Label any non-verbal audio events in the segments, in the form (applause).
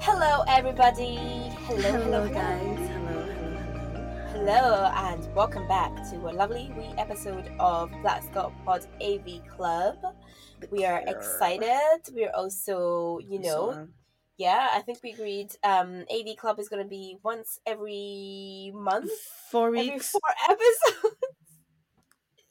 Hello, everybody. Hello, hello, Hello, guys. Hello, hello, hello. Hello, and welcome back to a lovely wee episode of Black Scott Pod AV Club. We are excited. We're also, you know, yeah, I think we agreed um AV Club is going to be once every month, four every weeks. four (laughs) episodes.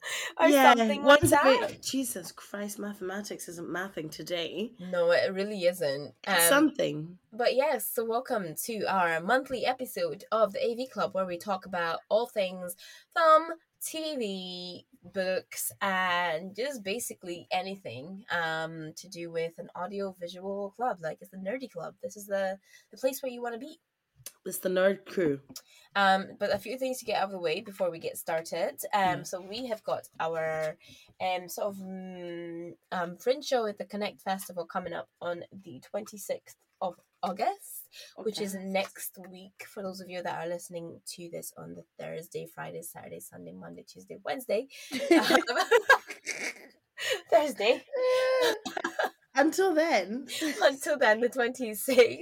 (laughs) or something like that. bit- Jesus Christ, mathematics isn't mathing today. No, it really isn't. Um, something. But yes, so welcome to our monthly episode of the AV Club where we talk about all things film, TV, books, and just basically anything um, to do with an audio visual club. Like it's the nerdy club. This is the, the place where you want to be. It's the nerd crew. Um, but a few things to get out of the way before we get started. Um, Yeah. so we have got our um sort of mm, um fringe show at the Connect Festival coming up on the twenty sixth of August, which is next week. For those of you that are listening to this on the Thursday, Friday, Saturday, Sunday, Monday, Tuesday, Wednesday, (laughs) um, (laughs) Thursday. (laughs) Until then. (laughs) until then the 26th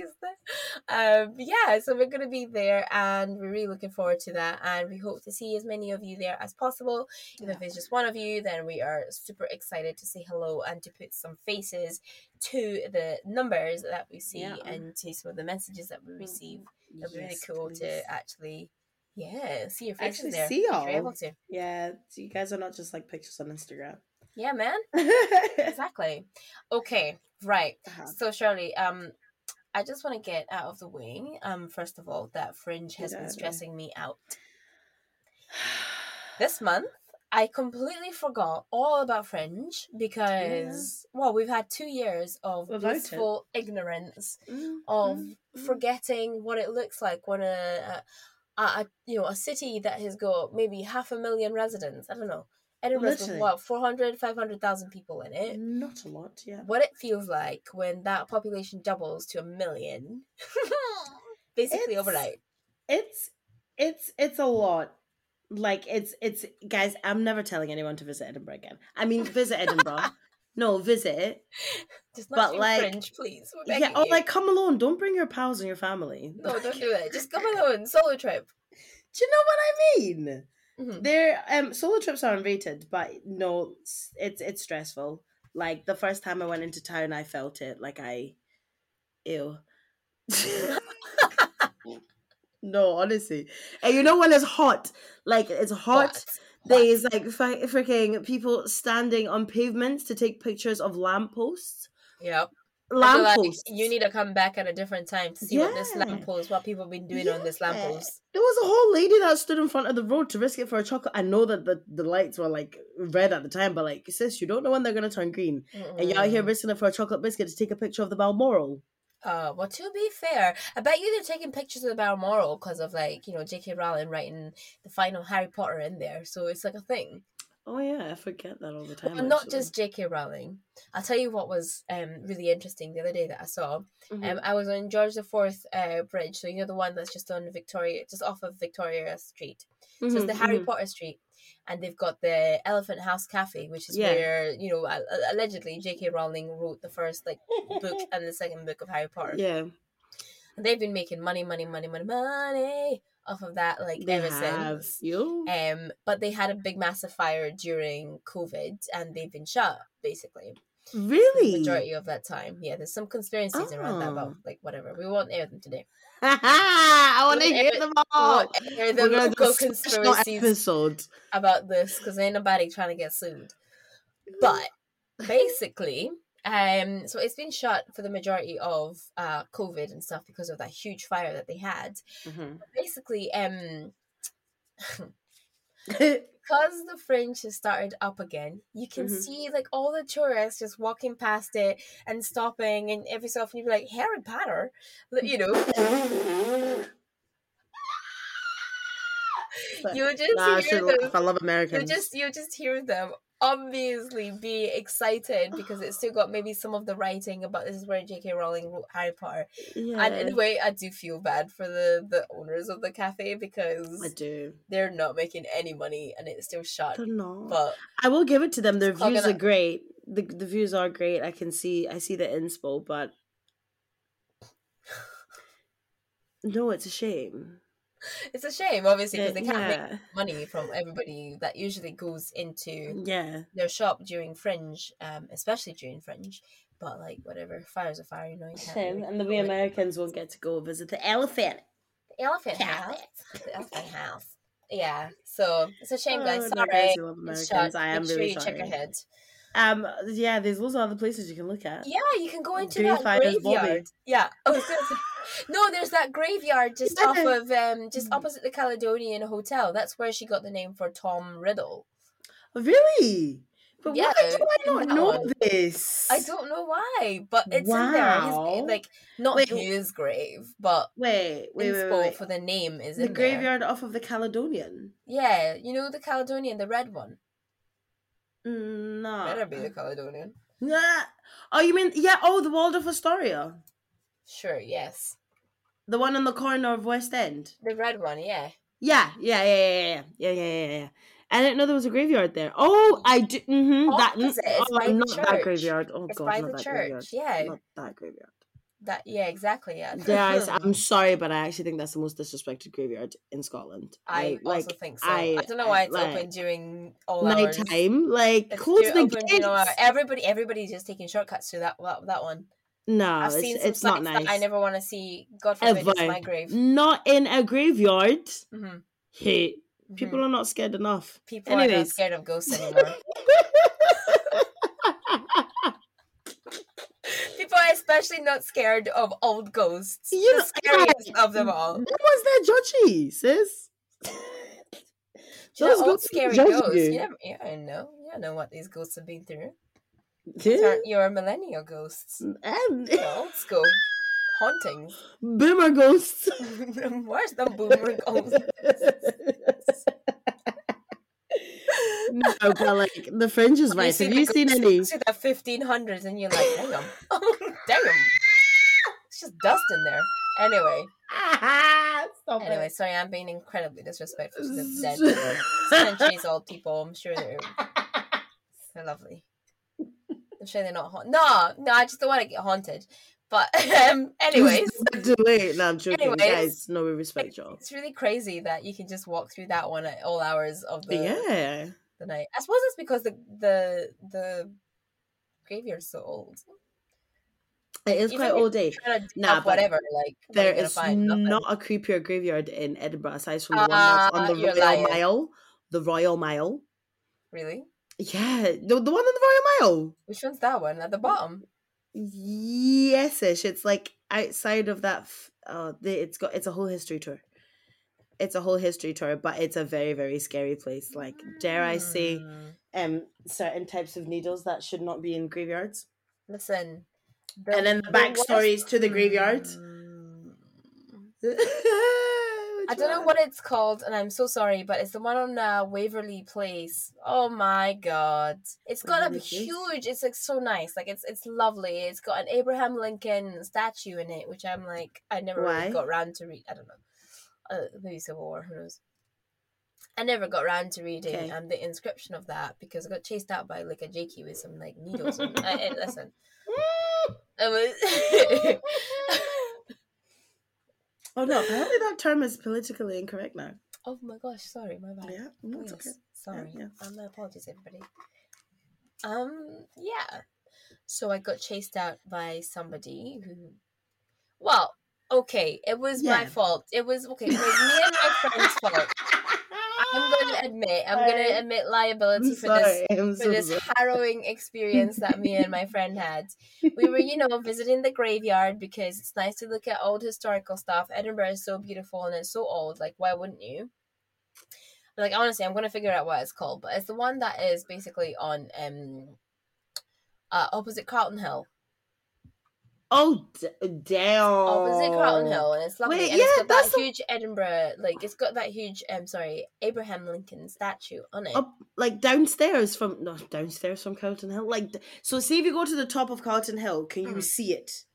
um yeah so we're gonna be there and we're really looking forward to that and we hope to see as many of you there as possible even if it's just one of you then we are super excited to say hello and to put some faces to the numbers that we see Yeah. and to some of the messages that we receive it'll be really cool please. to actually yeah see your faces Actually there see y'all. you're able to Yeah, so you guys are not just like pictures on Instagram. Yeah man (laughs) exactly okay right Uh-huh. So Shirley, um, I just want to get out of the way. Um, first of all, that Fringe has been stressing me out. This month, I completely forgot all about Fringe because well, we've had two years of blissful ignorance Mm, of mm, mm. forgetting what it looks like when a, a, a you know a city that has got maybe half a million residents. I don't know. Edinburgh's oh, got what 400, 500,000 people in it Not a lot, yeah. what it feels like when that population doubles to a million (laughs) basically It's- overnight It's it's it's a lot. Like it's it's guys, I'm never telling anyone to visit Edinburgh again. I mean visit Edinburgh. (laughs) no, visit it. just not But, like- fringe please Yeah, or you. like come alone. Don't bring your pals and your family. no don't do it just come alone solo trip (laughs) Do you know what I mean? Mhm. They're um solo trips are unrated, but no, it's it's, it's stressful. Like the first time I went into town, I felt it. Like I, ew. (laughs) no, honestly, and you know when it's hot, like it's hot. What? There's like freaking people standing on pavements to take pictures of lampposts. yep Feel like you need to come back at a different time to see what this Yeah. lamppost what people have been doing on this Yeah. lamppost There was a whole lady that stood in front of the road to risk it for a chocolate. I know that the, the lights were like red at the time, but like, sis, you don't know when they're gonna turn green. And you're out here risking it for a chocolate biscuit to take a picture of the Balmoral. Uh, well, to be fair, I bet you they're taking pictures of the Balmoral because of like you know J.K. Rowling writing the final Harry Potter in there, so it's like a thing. Oh yeah, I forget that all the time. Well, not just J.K. Rowling. I'll tell you what was um really interesting the other day that I saw. Mhm. Um, I was on George the Fourth uh bridge, so you know the one that's just on Victoria, just off of Victoria Street. So it's the Mhm, Harry mhm. Potter Street, and they've got the Elephant House Cafe, which is Yeah. where you know allegedly J.K. Rowling wrote the first like book (laughs) and the second book of Harry Potter. Yeah, And they've been making money, money, money, money, money off of that like they ever have since. you. Um, but they had a big massive fire during COVID, and they've been shut basically really? majority of that time. Yeah, there's some conspiracies around that Oh. about like whatever. We won't air them today. (laughs) I want to We'll hear air- them all. won't air the local (laughs) conspiracies episode. about this because ain't nobody trying to get sued. But (laughs) basically, um, so it's been shut for the majority of uh COVID and stuff because of that huge fire that they had. Mhm. Basically, um. (laughs) because the fringe has started up again, you can Mhm. see like all the tourists just walking past it and stopping, and every so often you'd be like Harry Potter, you know. (laughs) (laughs) you just Nah, hear them. I love You just you just hear them obviously be excited because it's still got maybe some of the writing about this is where J.K. Rowling wrote Harry Potter. yeah, And anyway, I do feel bad for the the owners of the cafe because I do. they're not making any money and it's still shut. They're not. But I will give it to them. Their views are great. The the views are great. I can see I see the inspo, but (laughs) no, it's a shame. (laughs) it's a shame, obviously, because they can't make money from everybody that usually goes into Yeah. their shop during Fringe, um, especially during Fringe. But like whatever, fire's a fire, you know. You Shame. really And the it. Americans won't get to go visit the elephant. The elephant house. The elephant house. Yeah. So it's a shame, guys. Oh, Sorry. guys who love It's Americans. shut. I am Make sure you sorry. check ahead. Um, yeah, there's loads of other places you can look at. Yeah, you can go into Three that graveyard. Yeah. I was gonna say, no, there's that graveyard just off of um just opposite the Caledonian Hotel. That's where she got the name for Tom Riddle. Really? But Yeah, why do I not know one. this? I don't know why, but it's in there. Like not Wait. his grave, but Wait, wait, wait, wait. for the name is The in there. graveyard off of the Caledonian. Yeah, you know the Caledonian, the red one. Mm, No. Better be the Caledonian. Nah. Oh, you mean yeah? Oh, the Waldorf Astoria, Sure, yes. the one on the corner of West End. The red one, yeah. Yeah, yeah, yeah, yeah, yeah, yeah, yeah, yeah. yeah. I didn't know there was a graveyard there. Oh, I do. Mm-hmm, that oh, not church. that graveyard. Oh It's god, by not the that church, graveyard. yeah. not that graveyard. That yeah, exactly, yeah. (laughs) Guys, I'm sorry, but I actually think that's the most disrespected graveyard in Scotland. I Like, also like, think so. I, I- don't know why it's like, open during all hours. nighttime. Like, It's close the gates. everybody, everybody's just taking shortcuts to that that, that one. No, I've it's, seen some it's not nice. that I never want to see. God forbid, it's Ever. my grave. Not in a graveyard. hmm Hey, people are not scared enough. People are not scared of ghosts anymore. people are especially not scared of old ghosts. You the know, scariest of them all. That was that judgy, sis. Do you know Those old scary ghosts? you. Never, yeah, I know. You don't know what these ghosts have been through. Yeah. aren't your millennial ghosts. And old school hauntings. boomer ghosts. (laughs) Worse than boomer ghosts. (laughs) no, but like the fringe is right. Have you seen any? To the fifteen hundreds, and you're like, damn, (laughs) damn. It's just dust in there. Anyway, Stop anyway, it. sorry, I'm being incredibly disrespectful to the dead. Centuries old people. I'm sure they're they're lovely. I'm sure they're not haunted. No, no, I just don't want to get haunted. But (laughs) um, anyways, too late. No, I'm joking, Anyways. guys. No, we respect y'all. it's really crazy that you can just walk through that one at all hours of the, yeah, the night. I suppose it's because the the the graveyard's so old. it is Even quite old day. Trying to dig Nah, but whatever, like There is not a creepier graveyard in Edinburgh aside from the one that's Ah, on the Royal lying. Mile. The Royal Mile. really. Yeah, the, the one on the Royal Mile. Which one's that one at the bottom? Yes-ish. It's like outside of that. F- uh, the, it's got it's a whole history tour. It's a whole history tour, but it's a very very scary place. Like dare I say, Mm. um, certain types of needles that should not be in graveyards, Listen. and then the backstories to the graveyard. (laughs) I don't know what it's called, and I'm so sorry, but it's the one on uh, Waverly Place. Oh my god, it's got a Waverly Place? huge. It's like so nice. Like it's it's lovely. It's got an Abraham Lincoln statue in it, which I'm like I never really got around to read. I don't know. Uh, maybe Civil War. Who knows? I never got around to reading Okay. um, the inscription of that because I got chased out by like a jakey with some like needles. and, (laughs) I, I- listen, it was. (laughs) Oh no! Apparently that term is politically incorrect now. oh my gosh! Sorry, my bad. Yeah, no, Yes, okay. Sorry. yeah. Um, my apologies, everybody. Um, yeah. So I got chased out by somebody who, well, okay, it was my fault. It was okay. It was me and my friend's (laughs) fault. I'm going to admit. I'm going to admit liability I'm for this. I'm for so this sorry. harrowing experience that me and my friend had. We were, you know, visiting the graveyard because it's nice to look at old historical stuff. Edinburgh is so beautiful and it's so old. Like, why wouldn't you? Like, honestly, I'm gonna figure out what it's called, but it's the one that is basically on um, uh, opposite Carlton Hill. Oh d- damn! opposite Carlton Hill, and it's lovely. Wait, and it's yeah, got that's that huge Edinburgh, like it's got that huge, um, sorry, Abraham Lincoln statue on it. Up like downstairs from no downstairs from Carlton Hill. Like so, see if you go to the top of Carlton Hill, can you Mhm. see it?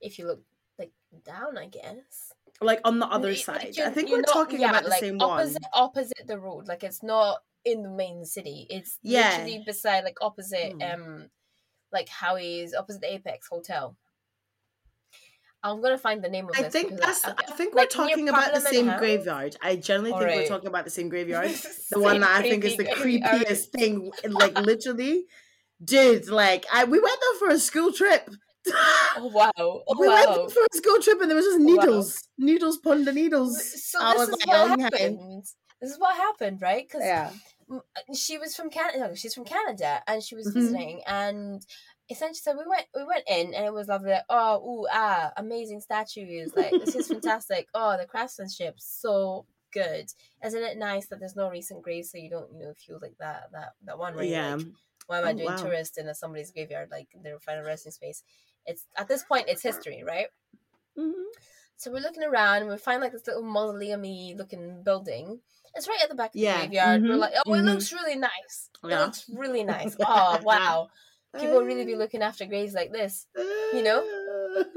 If you look like down, I guess. Like on the other Like, side. you- I think we're not- talking yeah, about the like, same opposite, one. Opposite the road, like it's not in the main city. It's Yeah. literally beside, like opposite, Hmm. um, like Howie's, opposite the Apex Hotel. I'm gonna find the name of I think that's. I, I think like, we're talking about the same House? graveyard. I generally think we're talking about the same graveyard. (laughs) The one that I think is the graveyard. creepiest thing. Like literally, dude. Like I, we went there for a school trip. Oh wow! (laughs) Oh, we went there for a school trip, and there was just oh, wow. needles, needles, pond of needles. So I this was is like, what happened. This is what happened, right? Because Yeah. She was from Canada. No, She's from Canada, and she was Mhm. visiting, and essentially, so we went. We went in, and it was lovely. Like, oh, ooh, ah, amazing statues! Like this is (laughs) fantastic. Oh, the craftsmanship, so good. Isn't it nice that there's no recent graves, so you don't, you know, feel like that that that one where you're Yeah. like, why am I Oh, doing wow. tourist in somebody's graveyard? Like their final resting space. It's at this point, it's history, right? Mhm. So we're looking around and we find like this little mausoleum looking building. It's right at the back of Yeah, the graveyard. We're mhm, like, oh, it mhm. looks really nice. It looks really (laughs) nice. Oh, wow. People really be looking after graves like this. you know?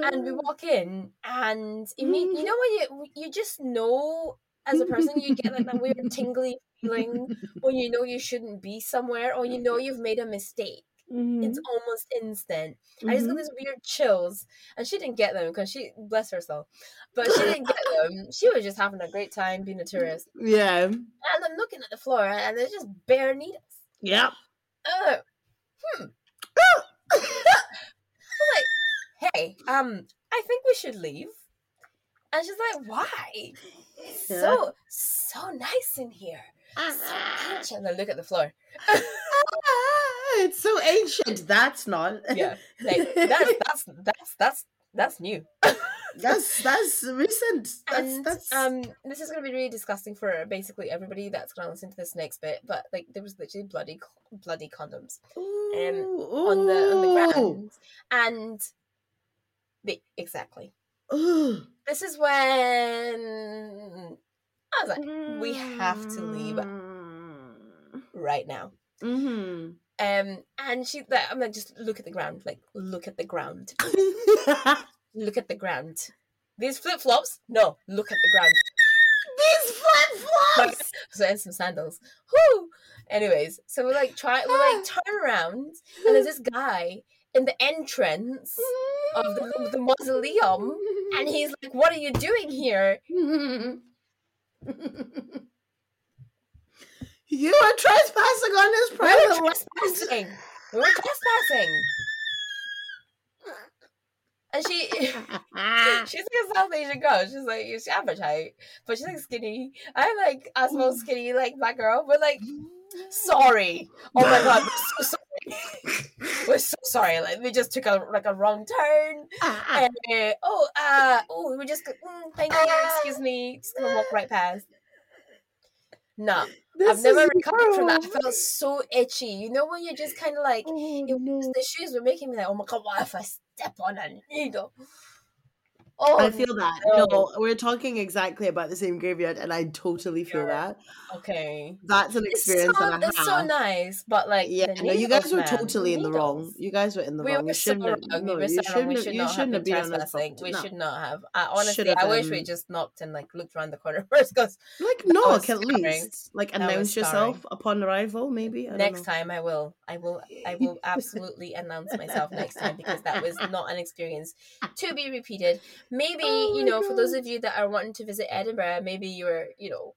And we walk in and you, mean, you know when you you just know as a person you get like that weird (laughs) tingly feeling when you know you shouldn't be somewhere or you know you've made a mistake. Mhm, It's almost instant. I just got mhm. these weird chills, and she didn't get them because she, bless her soul, but she didn't get (laughs) them. She was just having a great time being a tourist. Yeah. And I'm looking at the floor, and there's just bare needles. Yeah. Oh, hmm. (laughs) I'm like, hey, um, I think we should leave. And she's like, why? It's Yeah. so so nice in here. Ancient. And I look at the floor. it's so ancient. That's not. Yeah, (laughs) like that's that's that's that's that's new. that's that's recent. That's and that's um this is going to be really disgusting for basically everybody that's going to listen to this next bit but like there was literally bloody bloody condoms um, on the on the ground and the exactly Ooh. this is when i was like we have to leave right now Mm-hmm. um and she like, i'm like just look at the ground like look at the ground (laughs) look at the ground these flip-flops no look at the ground These flip flops. so and some sandals. Whoo! Anyways, so we're like try we're like (gasps) turn around and there's this guy in the entrance of the, of the mausoleum and he's like, What are you doing here? (laughs) you are trespassing on this private were trespassing. We were trespassing. And she (laughs) she's like a South Asian girl. She's like she's average height, but she's like skinny. I'm like a small skinny like black girl, but like sorry. Oh my god, (laughs) so sorry. We're so sorry. Like we just took a like a wrong turn. And uh, oh, uh, oh, we just mm, thank you. Excuse me. Just gonna walk right past. No, This I've never recovered from that. I felt so itchy. You know when you're just kind of like Oh, it was, no. the shoes were making me like, oh my god, what if I step on a needle? Oh, I feel that. no. No, we're talking exactly about the same graveyard, and I totally feel Yeah. that. okay. That's an experience so, and a it's half. so nice, but like, Yeah, no, you guys were man, totally in the wrong. You guys were in the We wrong. were You so shouldn't have. wrong. No, you so shouldn't. Have- should You have shouldn't have been on this. We should not have. I, honestly, Should have I wish we just knocked and like looked around the corner (laughs) first. Because Like knock at least. Like announce yourself upon arrival. Maybe. I next know. time I will, I will, I (laughs) will absolutely announce myself next time because that was (laughs) not an experience to be repeated. Maybe Oh you know, for those of you that are wanting to visit Edinburgh, maybe you're, you know,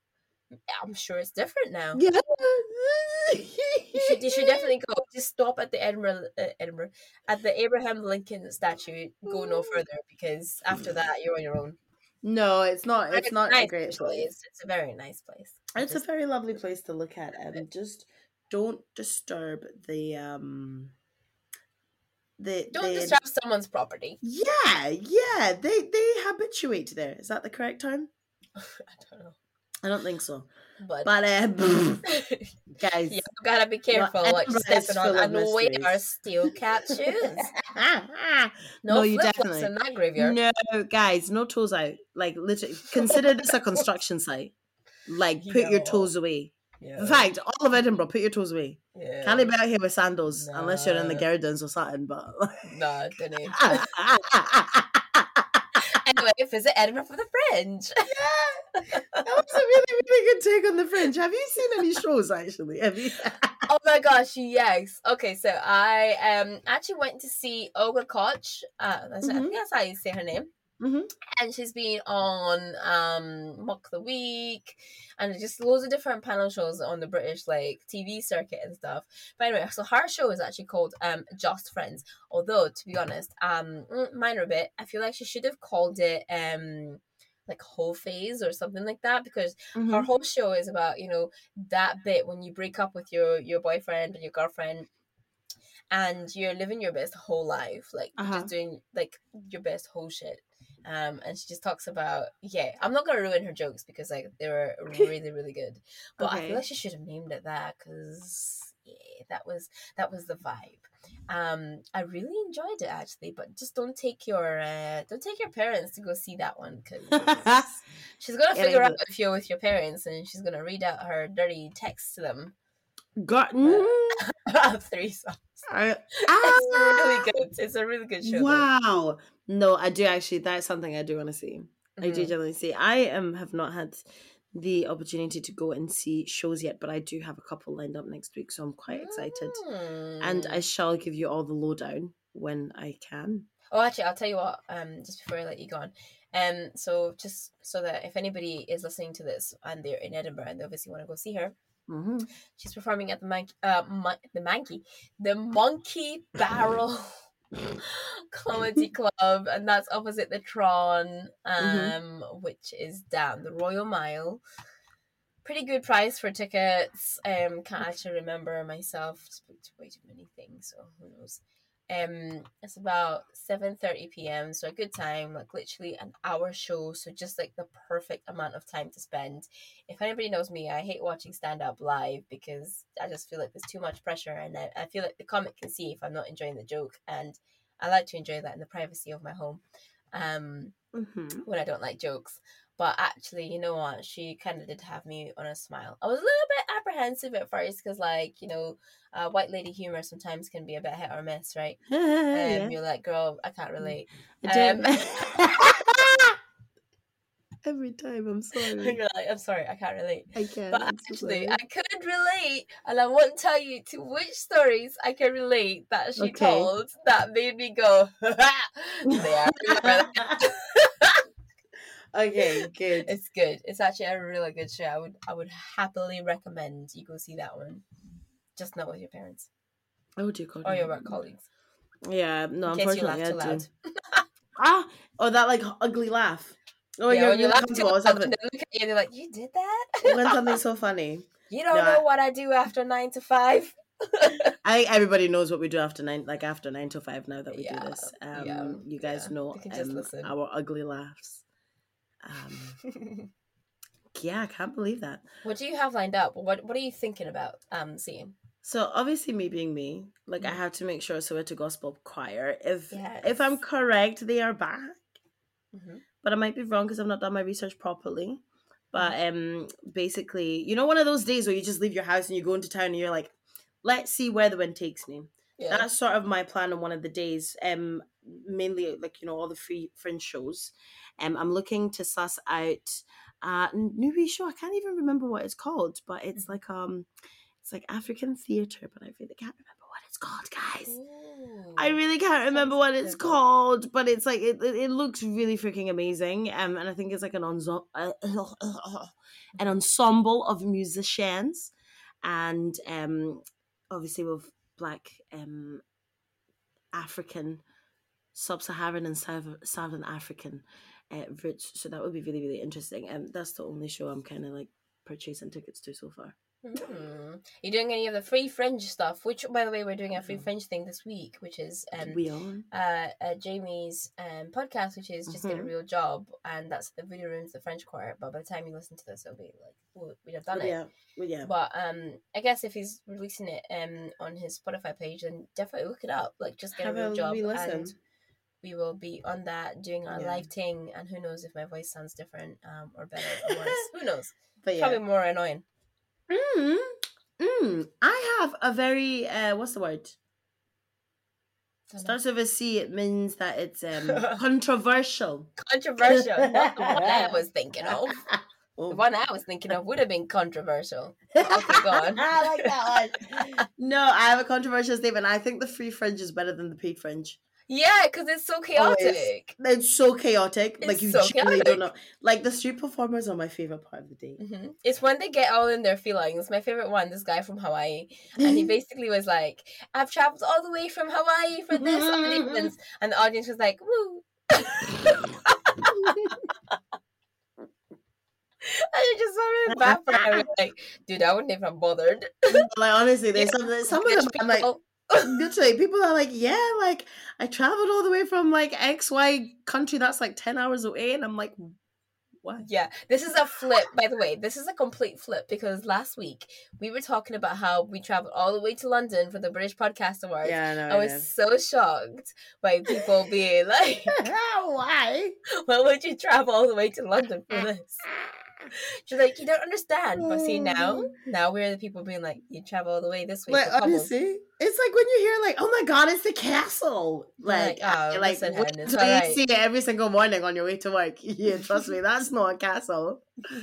I'm sure it's different now. Yeah. You should, you should definitely go. Just stop at the Edinburgh, uh, Edinburgh, at the Abraham Lincoln statue. Go no further because after that you're on your own. No, it's not. It's not nice, a great place. It's, it's a very nice place. It's a very lovely place to look at, and just don't disturb the um. The don't the, disturb someone's property. Yeah, yeah. They they habituate there. Is that the correct term? (laughs) I don't know. I don't think so. But, But uh, (laughs) (laughs) guys, you gotta be careful what you're stepping on. And we mysteries. are steel cap shoes. No, No, you definitely- in that graveyard. no, guys, no toes out. Like literally, consider this a construction site. Like, put your Yo. toes away. Yeah. In fact, all of Edinburgh, put your toes away. yeah. Can't be out here with sandals unless you're in the Gardens or something. But (laughs) Nah, didn't? (laughs) Anyway, visit Edinburgh for the Fringe. Yeah, that was a really, really good take on the Fringe. Have you seen any shows actually? Have you? (laughs) oh my gosh, yes. Okay, so I um actually went to see Olga Koch. Uh, that's, I think that's how you say her name. Mhm. And she's been on um Mock the Week and just loads of different panel shows on the British like TV circuit and stuff. But anyway, so her show is actually called um Just Friends. Although to be honest, um mm, minor bit, I feel like she should have called it um like whole phase or something like that because her Mhm. whole show is about you know that bit when you break up with your your boyfriend or your girlfriend and you're living your best whole life like Uh-huh. just doing like your best whole shit um and she just talks about yeah i'm not gonna ruin her jokes because like they were (laughs) really really good but i feel like she should have named it that because yeah that was that was the vibe um i really enjoyed it actually but just don't take your uh don't take your parents to go see that one because (laughs) She's gonna figure out if you're with your parents, and she's gonna read out her dirty text to them. Got (laughs) Three songs. I- It's ah, really good. It's a really good show. though. No, I do actually. That's something I do want to see. I do generally see. I um have not had the opportunity to go and see shows yet, but I do have a couple lined up next week, so I'm quite excited. And Mm. I shall give you all the lowdown when I can. oh, actually, I'll tell you what. Um, just before I let you go on, um, so just so that if anybody is listening to this and they're in Edinburgh and they obviously want to go see her, hmm she's performing at the monkey, uh, mon- the monkey, the Monkey Barrel. (laughs) (laughs) Comedy Club, and that's opposite the Tron, um, Mhm. which is down the Royal Mile. Pretty good price for tickets. Um, can't actually remember myself. Spoke to way too many things, so who knows. Um, it's about seven thirty p.m. So a good time, like literally an hour show. So just like the perfect amount of time to spend. If anybody knows me, I hate watching stand up live because I just feel like there's too much pressure, and I, I feel like the comic can see if I'm not enjoying the joke, and I like to enjoy that in the privacy of my home. Um, hmm when I don't like jokes. But actually, you know what? She kind of did have me on a smile. I was a little bit apprehensive at first because, like, you know, uh, white lady humor sometimes can be a bit hit or miss, right? (laughs) Um, yeah. You're like, girl, I can't relate. I um, (laughs) Every time, I'm sorry. (laughs) You're like, I'm sorry, I can't relate. I can't. But I'm actually. I could relate, and I won't tell you to which stories I can relate that she Okay. told that made me go, there. Okay, good. It's good. It's actually a really good show. I would I would happily recommend you go see that one. Just not with your parents Oh dear God. or your work colleagues. Yeah, no, in case you unfortunately, I do. (laughs) Ah, oh, that like ugly laugh. (laughs) Oh, yeah, you're, you laugh too loud, Something. they look at you and they're like, "You did that? (laughs) when something's so funny. you don't No, I- know what I do after nine to five. I think everybody knows what we do after nine, like after nine to five. Now that we Yeah, do this, um, yeah, you guys yeah. know You can just um, our ugly laughs. Um, (laughs) yeah, I can't believe that. what do you have lined up? What What are you thinking about um seeing? So obviously, me being me, like I Mhm. have to make sure Soweto Gospel Choir. If Yes. if I'm correct, they are back. hmm but I might be wrong because I've not done my research properly. But um, basically, you know, one of those days where you just leave your house and you go into town and you're like, let's see where the wind takes me. Yeah. That's sort of my plan on one of the days. Um, mainly like you know all the free fringe shows. Um, I'm looking to suss out a new show. I can't even remember what it's called, but it's Mm-hmm. like um, it's like African theater, but I really can't remember what it's called, guys. I really can't remember what it's called, but it's like it, it, it looks really freaking amazing. Um, and I think it's like an ensemble, (laughs) an ensemble of musicians, and um, obviously with black um, African, sub-Saharan, and South- Southern African uh, roots. So that would be really really interesting. And um, that's the only show I'm kind of like purchasing tickets to so far. Hmm. You doing any of the free fringe stuff? Which, by the way, we're doing a free fringe thing this week, which is um, we on? uh, uh, Jamie's um, podcast, which is just get a Mhm. real job, and that's the Voodoo Rooms, the French choir. But by the time you listen to this, it'll be like we'll, we'd have done it. Yeah, well, yeah. But um, I guess if he's releasing it um on his Spotify page, then definitely look it up. Like, just get Have a real a job, and we will be on that doing our Yeah. live thing. And who knows if my voice sounds different, um, or better or (laughs) worse? who knows? But yeah. Probably more annoying. Mm, mm, I have a very uh, what's the word? Starts with a C. It means that it's um, (laughs) controversial. Controversial. (laughs) Not the one I was thinking of. The one I was thinking of would have been controversial. Okay, go on. I like that one. No, I have a controversial statement. I think the free fringe is better than the paid fringe. Yeah, because it's so chaotic. It's so chaotic. It's like you so genuinely don't know. Like the street performers are my favorite part of the day. hmm It's when they get all in their feelings. My favorite one, this guy from Hawaii, and he (laughs) basically was like, "I've traveled all the way from Hawaii for this audience," (laughs) and the audience was like, "Woo!" (laughs) And it just started laughing. I was like, "Dude, I wouldn't even have bothered." like honestly, there's some some of them. I'm like, literally, people are like, yeah, like I traveled all the way from like X Y country that's like ten hours away, and I'm like, what? Yeah, this is a flip, by the way. This is a complete flip because last week we were talking about how we traveled all the way to London for the British Podcast Awards. Yeah, no, I was so shocked by people being like, (laughs) Why? "Why would you travel all the way to London for this?" (laughs) She's like, "You don't understand." But see now, mm. now we're the people being like, "You travel all the way this way. Like honestly, it's like when you hear like, "Oh my god, it's the castle!" Like, Like, oh, like listen, wait hun, it's till you see it every single morning on your way to work. (laughs) Yeah, trust me, that's not a castle.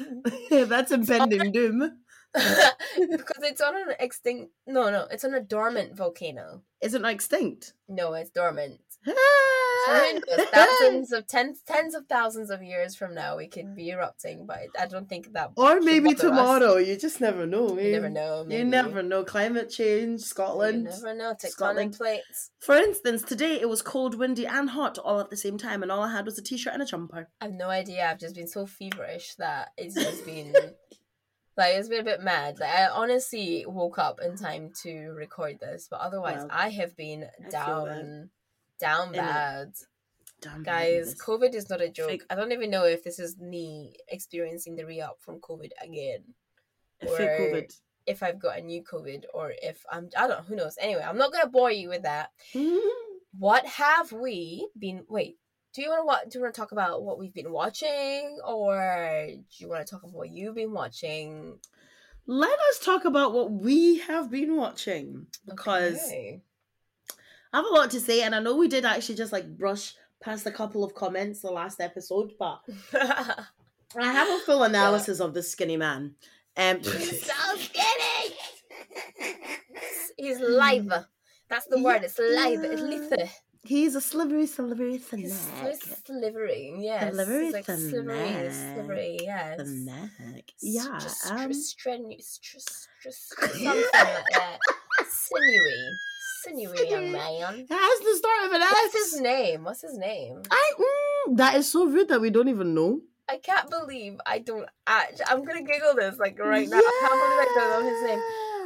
(laughs) that's impending doom. because it's on an extinct. No, no, it's on a dormant volcano. Is it not extinct? No, it's dormant. (gasps) Ah! (laughs) Thousands of tens, tens of thousands of years from now, we could be erupting, but I don't think that. or maybe bother us. tomorrow. You just never know. You never know. You never know. Climate change, You Scotland. never know. Tectonic Scotland. plates. For instance, today it was cold, windy, and hot all at the same time, and all I had was a t-shirt and a jumper. I have no idea. I've just been so feverish that it's just been (laughs) like it's been a bit mad. Like I honestly woke up in time to record this, but otherwise I have been I down, down bad. Damn, Guys, this. COVID is not a joke. Fake- I don't even know if this is me experiencing the re-up from COVID again. Or- COVID. If I've got a new COVID or if I'm I don't know, who knows. Anyway, I'm not gonna bore you with that. (laughs) What have we been wait, do you wanna what do you wanna talk about what we've been watching or do you wanna talk about what you've been watching? Let us talk about what we have been watching because Okay. I have a lot to say, and I know we did actually just like brush past a couple of comments the last episode, but (laughs) I have a full analysis of the skinny man. Um, (laughs) He's (laughs) so skinny. He's live. That's the word. It's live. It's lithe. he's a slivery, slivery He's so snack. slivering. Yes. Slivery He's like slivery. snack. Slivery. Yes. The neck. Yeah. Just um, strenuous. Just, just something like that. Sinewy. Sinewy young man. That's the start of an What's his name? What's his name? I, mm, that is so rude that we don't even know. I can't believe I don't. I, I'm gonna giggle this like right now. I can't believe I don't know his name.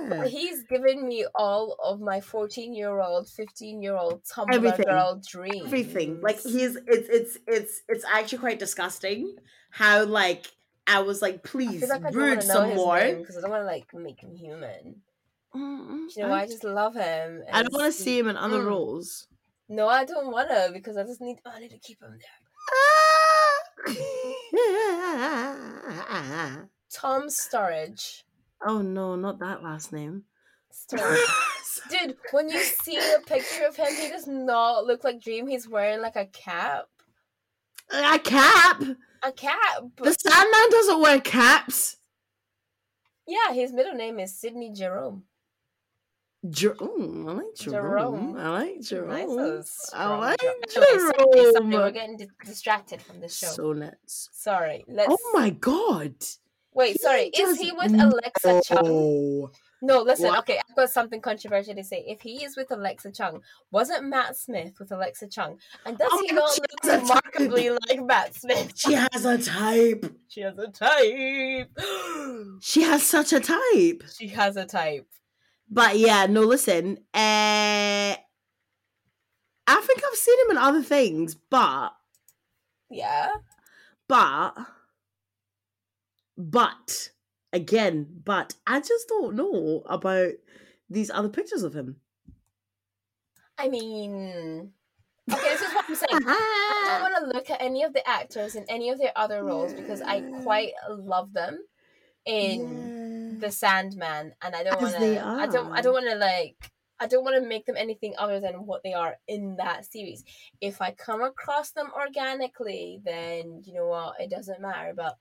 Yeah. He's given me all of my 14 year old, 15 year old Tumblr Everything. girl dreams. everything. Like he's it's it's it's it's actually quite disgusting how like I was like, please feel like I don't brood want to know some more. because I don't want to like make him human. Mm, You know, why? I just love him. I don't want to see him in other Mm. roles. No, I don't want to because I just need. I need to keep him there. (laughs) Tom Sturridge. oh no, not that last name. Sturridge. (laughs) Dude, when you see a picture of him, he does not look like Dream. He's wearing like a cap. a cap. A cap. The Sandman doesn't wear caps. Yeah, his middle name is Sydney Jerome. Jer- Ooh, I like Jerome. Jerome. I like Jerome. little I like Jerome. Sorry, sorry, we're getting di- distracted from the show. So nuts. sorry. Oh let's. Oh my god. Wait, sorry. Is he with Alexa Chung? Oh. No, listen. What? Okay, I've got something controversial to say. If he is with Alexa Chung, wasn't Matt Smith with Alexa Chung? And does Oh he not look she has a remarkably like Matt Smith? She has a type. (laughs) She has a type. (gasps) She has such a type. she has a type. But yeah, no, listen. Uh, I think I've seen him in other things, but Yeah. but but again, but I just don't know about these other pictures of him. I mean, okay, this is what I'm saying. I don't want to look at any of the actors in any of their other roles because I quite love them in the Sandman, and I don't want to. I don't. I don't want to like. I don't want to make them anything other than what they are in that series. If I come across them organically, then you know what, it doesn't matter. But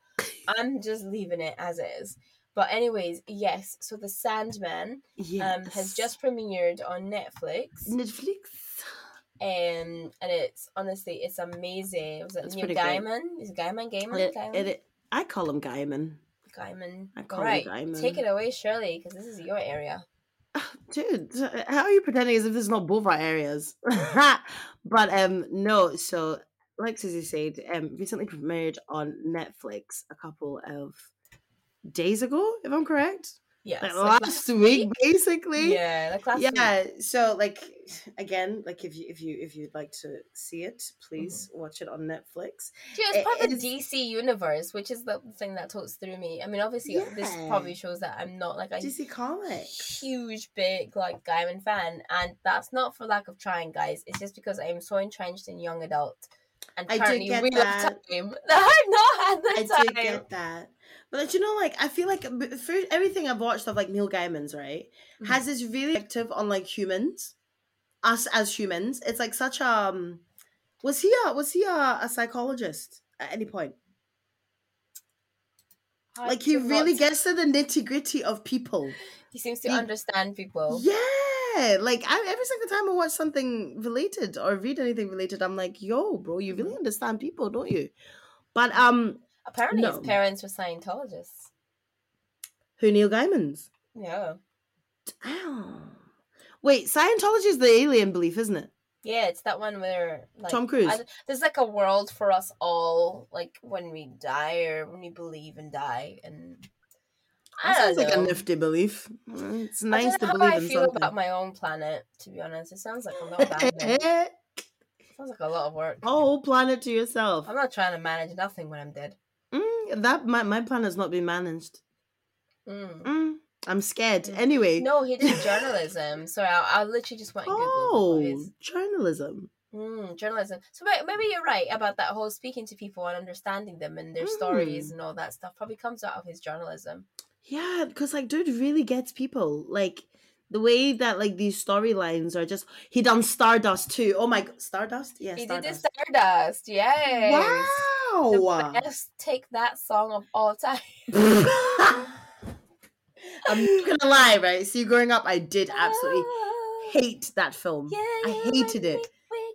I'm just leaving it as is. But anyways, yes. So the Sandman yes. um has just premiered on Netflix. Netflix. Um, and it's honestly it's amazing. Was it It's Neil pretty great. Gaiman? Is it Gaiman? Gaiman? It, Gaiman? it, it- I call him Gaiman. Gaiman. I call All right, Gaiman. take it away, Shirley, because this is your area. (laughs) Dude, how are you pretending as if this is not both our areas? (laughs) but um no, so like Susie said, um recently premiered on Netflix a couple of days ago, if I'm correct. Yes. Like like last week, basically. Yeah, like last week. yeah so like again like if you if you if you'd like to see it please Mm-hmm. watch it on netflix She was it part of the DC universe, which is the thing that talks through me. I mean, obviously, this probably shows that I'm not like a dc comics huge, big like Gaiman fan, and that's not for lack of trying, guys. It's just because I'm so entrenched in young adult, and I do currently get real that. time (laughs) that I've not had the i time. do get that but you know like i feel like for everything i've watched of like neil gaiman's right Mhm. has this really active on like humans us as humans it's like such um was he a was he a, a psychologist at any point I like he really gets to the nitty gritty of people He seems to he- understand people. Yeah, like I, every single time I watch something related or read anything related, I'm like, "Yo, bro, you really understand people, don't you?" But um, Apparently, No. his parents were Scientologists. who Neil Gaiman's? Yeah. Damn. Wait, Scientology is the alien belief, isn't it? Yeah, it's that one where like Tom Cruise. I- there's like a world for us all, like when we die or when we believe and die, and I That sounds like a nifty belief. It's I nice to know believe how I in feel something. about my own planet. To be honest, it sounds like a lot (laughs) of sounds like a lot of work. Whole planet to yourself. I'm not trying to manage nothing when I'm dead. That my my plan has not been managed. Mm. Mm, I'm scared. Mm. Anyway. No, he did journalism. Sorry, I, I literally just went and googled Oh, journalism. Mm, journalism. So maybe you're right about that whole speaking to people and understanding them and their stories Mm. and all that stuff. Probably comes out of his journalism. Yeah, because like dude really gets people. Like the way that like these storylines are just he done Stardust too. Oh my god, Stardust? Yeah, he did the Stardust. Stardust. Yes. Wow. best take that song of all time. (laughs) I'm not (laughs) gonna lie, right? See, growing up, I did absolutely ah. hate that film. I hated it.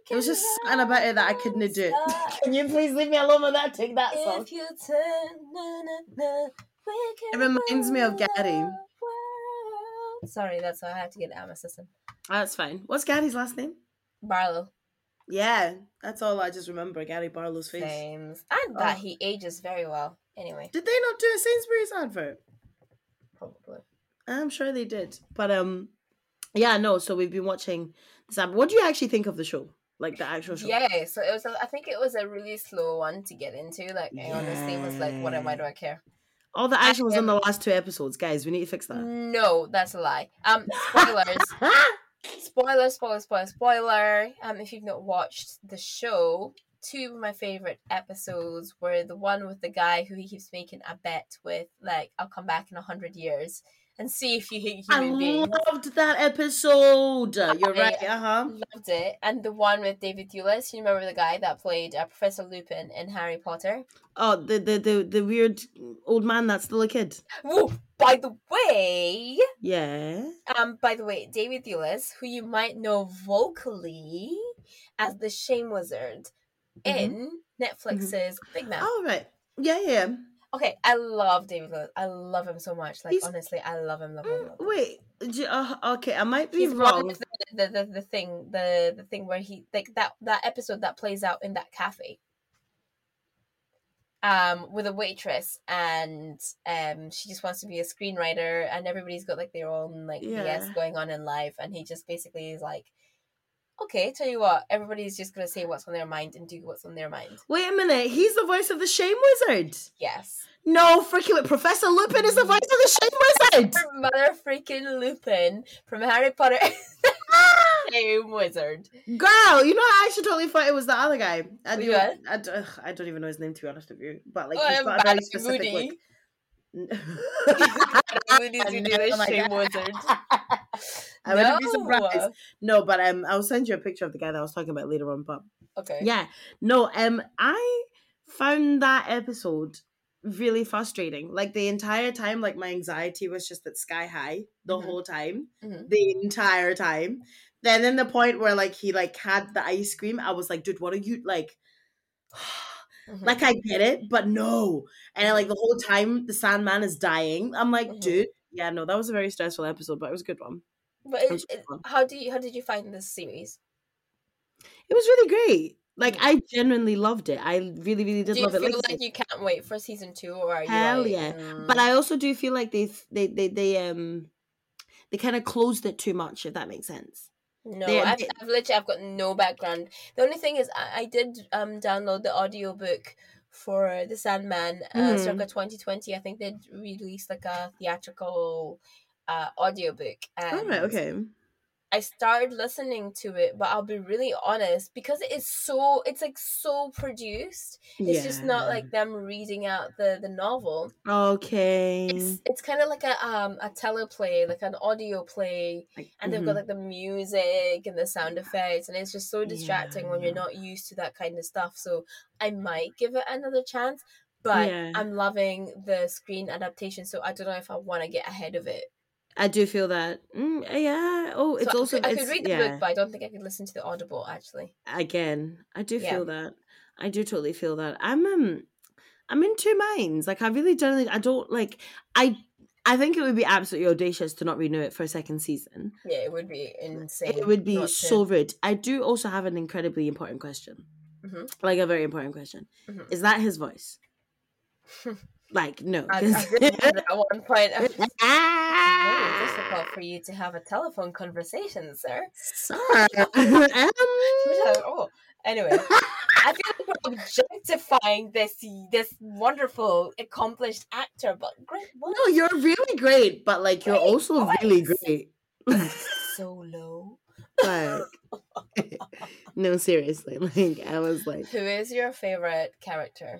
It was just something about it that I couldn't do. (laughs) Can you please leave me alone with that? Take that song. It reminds me of the world. Sorry, that's why I had to get it out of my system. That's fine. What's Gary's last name? Barlow. Yeah, that's all I just remember. Gary Barlow's face. Fames. And that Oh. he ages very well. Anyway, Did they not do a Sainsbury's advert? probably. I'm sure they did. But um yeah, no, so we've been watching this. What do you actually think of the show? Like the actual show? Yeah, so it was. A, I think it was a really slow one to get into. Like, I honestly was like, "What am I? Do I care?" All the action was in Um, the last two episodes, guys. We need to fix that. No, that's a lie. Um, spoilers. (laughs) spoiler, spoiler, spoiler, spoiler. Um, if you've not watched the show, two of my favorite episodes were the one with the guy who he keeps making a bet with, like, I'll come back in a hundred years and see if you hate I human beings. loved that episode. You're I- right. Uh huh. Loved it. And the one with David Thewlis, you remember the guy that played uh, Professor Lupin in Harry Potter? Oh, the, the the the weird old man that's still a kid. Woo! By the way, Yeah. Um, by the way, David Thewlis, who you might know vocally as the Shame Wizard Mhm. in Netflix's Big Mouth. Oh right. Yeah, yeah. Okay, I love David Thewlis. I love him so much. Like He's- honestly, I love him, love him, love him. wait, j- uh, okay, I might be He's wrong. the, the, the, the thing the the thing where he like that that episode that plays out in that cafe. Um, with a waitress and um she just wants to be a screenwriter and everybody's got like their own like Yeah. BS going on in life and he just basically is like Okay, tell you what, everybody's just gonna say what's on their mind and do what's on their mind. Wait a minute, he's the voice of the Shame Wizard. Yes. No, freaking wait, Professor Lupin is the mm. voice of the Shame Wizard. (laughs) Mother freaking Lupin from Harry Potter (laughs) Shame Wizard. Girl, you know, I actually totally thought it was the other guy. I, do? I, ugh, I don't even know his name to be honest with you, but like oh, he's got a very specific Moody. look. Moody's who do the oh Shame Wizard. (laughs) I wouldn't be No. surprised. No, but um, I'll send you a picture of the guy that I was talking about later on. But Okay. yeah, no, um, I found that episode really frustrating. Like the entire time, like my anxiety was just at sky high the Mhm. whole time, Mhm. the entire time. Then in the point where like he like had the ice cream, I was like, dude, what are you like? (sighs) Mhm. Like I get it, but no. And like the whole time the Sandman is dying. I'm like, Mhm. dude, yeah, no, that was a very stressful episode, but it was a good one. But It it, was a good it- one. how do you how did you find this series? It was really great. Like Mm. I genuinely loved it. I really, really did Do you love it. feel Like, I like you can't wait for season two, or are you Hell like, yeah. mm, but I also do feel like they they they they um they kind of closed it too much. If that makes sense. no, they- I've, they- I've literally I've got no background. The only thing is I, I did um download the audiobook for the Sandman uh, Mhm. circa 2020. I think they released like a theatrical uh audiobook. And All right. Okay. I started listening to it, but I'll be really honest because it is so it's like so produced. It's just not like them reading out the the novel. okay. It's it's kind of like a um a teleplay, like an audio play, Like, and they've got like the music and the sound effects, and it's just so distracting when you're not used to that kind of stuff. So I might give it another chance, but Yeah. I'm loving the screen adaptation, so I don't know if I want to get ahead of it. I do feel that. Mm, yeah. Oh, it's so also I could, I could read the yeah. book, but I don't think I could listen to the audible actually. Again, I do Yeah. feel that. I do totally feel that. I'm um, I'm in two minds. Like I really generally, I don't like. I I think it would be absolutely audacious to not renew it for a second season. Yeah, it would be insane. It would be not to- so rude. I do also have an incredibly important question. Mhm. Like a very important question. Mhm. Is that his voice? (laughs) like no. I, I at one point. I was Very difficult for you to have a telephone conversation, sir. Sir. (laughs) (laughs) Um, (laughs) oh, anyway, I feel like we're objectifying this this wonderful, accomplished actor, but great, what no, you're really great, but like you're Great also really great. so low. like no seriously like i was like Who is your favorite character?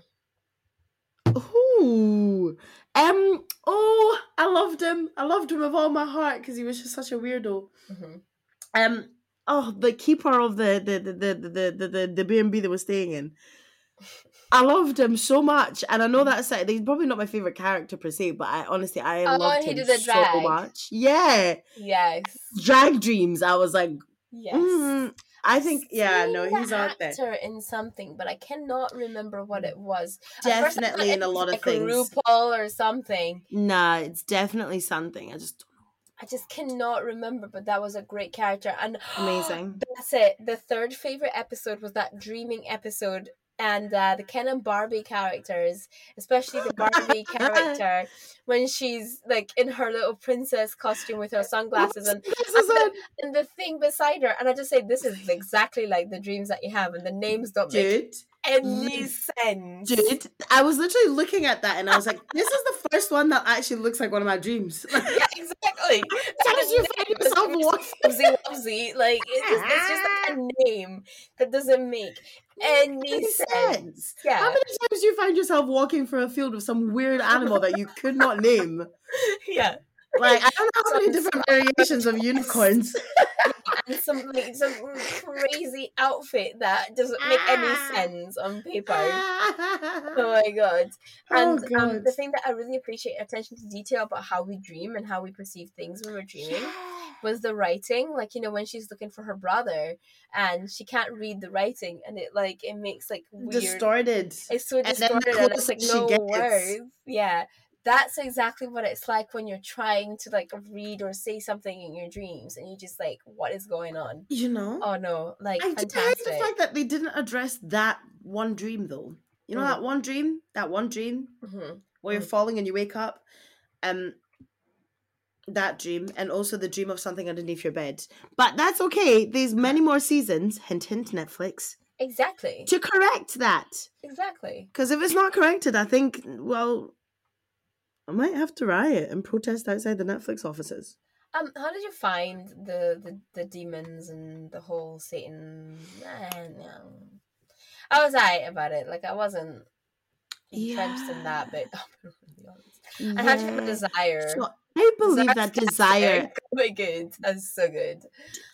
Ooh um oh i loved him i loved him with all my heart because he was just such a weirdo Mhm. um oh the keeper of the the the the the the, the, the b&b that we're staying in I loved him so much, and I know that's like, he's probably not my favorite character per se, but I honestly I Oh, loved he him so much. Yeah, Yes. drag dreams. I was like, Yes. mm, I think yeah, no, he's out there. in something, but I cannot remember what mm. it was. At first I thought Definitely in a lot of like things. RuPaul or something. Nah, it's definitely something. I just I just cannot remember, but that was a great character. And amazing. (gasps) that's it. The third favorite episode was that dreaming episode. And uh, the Ken and Barbie characters, especially the Barbie (laughs) character, when she's like in her little princess costume with her sunglasses and, and, the, and the thing beside her, and I just say this is exactly like the dreams that you have, and the names don't make dude, any sense. dude. I was literally looking at that and I was like, (laughs) this is the first one that actually looks like one of my dreams. (laughs) yeah, exactly. Sometimes you find yourself. Wubsy (laughs) wubsy. Like it's just, it's just like a ah. name that doesn't make any sense. sense. How many times do you find yourself walking through a field with some weird animal that you could not name? yeah. Like I don't know how many different variations of unicorns. And some like some crazy outfit that doesn't make any Ah. sense on paper. (laughs) Oh my god. Oh, And um, the thing that I really appreciate attention to detail about how we dream and how we perceive things when we're dreaming was the writing. Like, you know, when she's looking for her brother and she can't read the writing and it like it makes like weird Distorted. it's so And distorted and it's like she no gets- words. Yeah. That's exactly what it's like when you're trying to like read or say something in your dreams and you just like what is going on You know? oh no like I fantastic the fact that they didn't address that one dream though. You know Mm. that one dream? That one dream Mhm. where you're Mm. falling and you wake up? Um that dream and also the dream of something underneath your bed. But that's okay. There's many more seasons, hint hint Netflix, exactly to correct that. exactly Because if it's not corrected, I think well I might have to riot and protest outside the Netflix offices. um how did you find the the, the demons and the whole satan? Eh, i was alright about it. Like i wasn't entrenched in that but (laughs) i had to have a desire. So I believe that Desire- (laughs) oh god that's so good.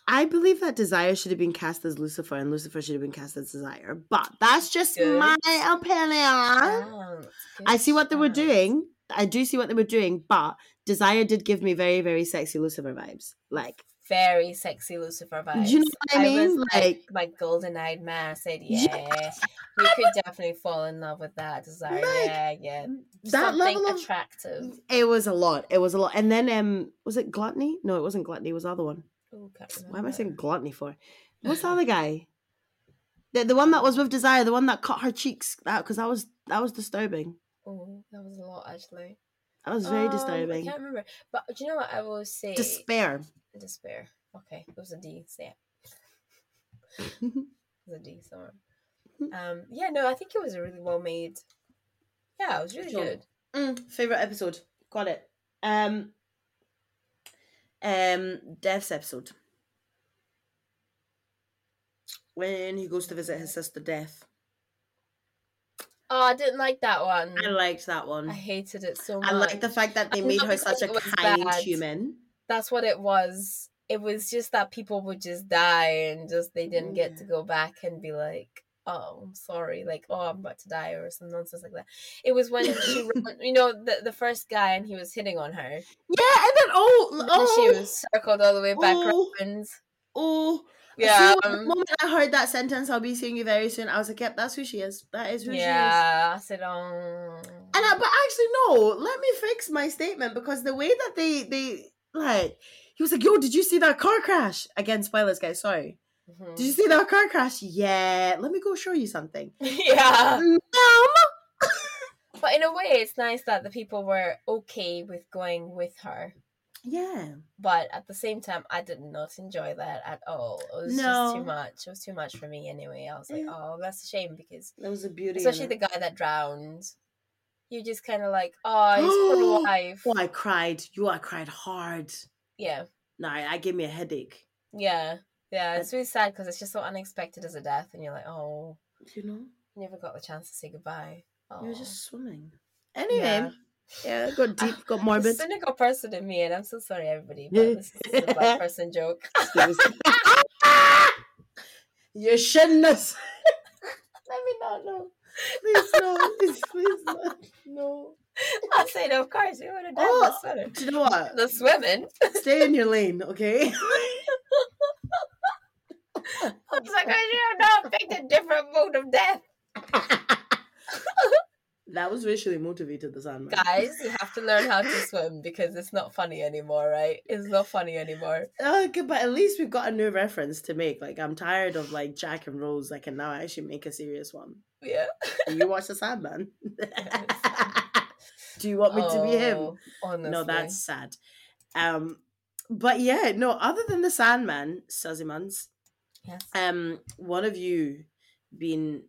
I believe that Desire should have been cast as Lucifer and Lucifer should have been cast as Desire. But that's just Good. my opinion. Sounds I see what they were doing. I do see what they were doing, but Desire did give me very, very sexy Lucifer vibes. Like, very sexy Lucifer vibes. you know what I mean? was Like, like golden eyed man. I said, Yeah. yeah, we could definitely fall in love with that desire. Like, yeah, yeah. that Something level of attractive. it was a lot. It was a lot. And then um was it Gluttony? No, it wasn't Gluttony, it was the other one. Ooh, Why am I saying Gluttony for? What's the (laughs) other guy? The, the one that was with Desire, the one that cut her cheeks. out because that was that was disturbing. Oh, that was a lot actually. That was very Um, disturbing. I can't remember, but do you know what I will say? Despair. Despair. Okay, it was a D. So yeah, (laughs) it was a D somewhere. Um, yeah, no, I think it was a really well made. Yeah, it was really Sure. good. Mm, favorite episode. Got it. Um. Um. Death's episode. When he goes to visit his sister Death. Oh, I didn't like that one. I liked that one. I hated it so much. I like the fact that they I made her such a kind bad. human. that's what it was. It was just that people would just die and just they didn't get to go back and be like, "Oh, I'm sorry," like, "Oh, I'm about to die" or some nonsense like that. It was when she, (laughs) you know, the the first guy and he was hitting on her, Yeah, and then oh, oh, she was circled all the way back Oh. around. oh. Yeah, the um, moment I heard that sentence, I'll be seeing you very soon. I was like, "Yep, that's who she is. That is who she is." yeah. I said, "Oh." And I, but actually, no. Let me fix my statement because the way that they they like, he was like, "Yo, did you see that car crash?" Again, spoilers, guys. Sorry. Mhm. Did you see that car crash? Yeah. Let me go show you something. (laughs) yeah. Mom. (laughs) But in a way, it's nice that the people were okay with going with her. Yeah. but at the same time i did not enjoy that at all it was just too much it was too much for me anyway i was like Yeah. oh that's a shame because That was a beauty. especially the guy that drowned You're just kind of like oh his poor wife (gasps) Oh, I cried. You, I cried hard. yeah No, I gave me a headache. yeah yeah it's really sad because it's just so unexpected as a death and you're like oh You know, never got the chance to say goodbye oh. you were just swimming. Anyway, Yeah. Yeah, got deep, got The morbid. cynical person in me and i'm so sorry everybody but this is a black person joke you shouldn't have. Let me not know. Please no. Please, please not. No. (laughs) i said of course you would have done Oh. this better Do you know what? the swimming Stay in your lane, okay? (laughs) I was like, I should have not picked a different mode of death. (laughs) that was racially motivated, the Sandman. Guys, you have to learn how to (laughs) swim because it's not funny anymore, right? It's not funny anymore. Okay, but at least we've got a new reference to make. Like, I'm tired of like Jack and Rose. I can now I actually make a serious one. Yeah. You watch (laughs) the Sandman. (laughs) Do you want me to be him? Oh, Honestly. No, that's sad. Um, but yeah, no. Other than the Sandman, Sazimans, yes. um, one of you been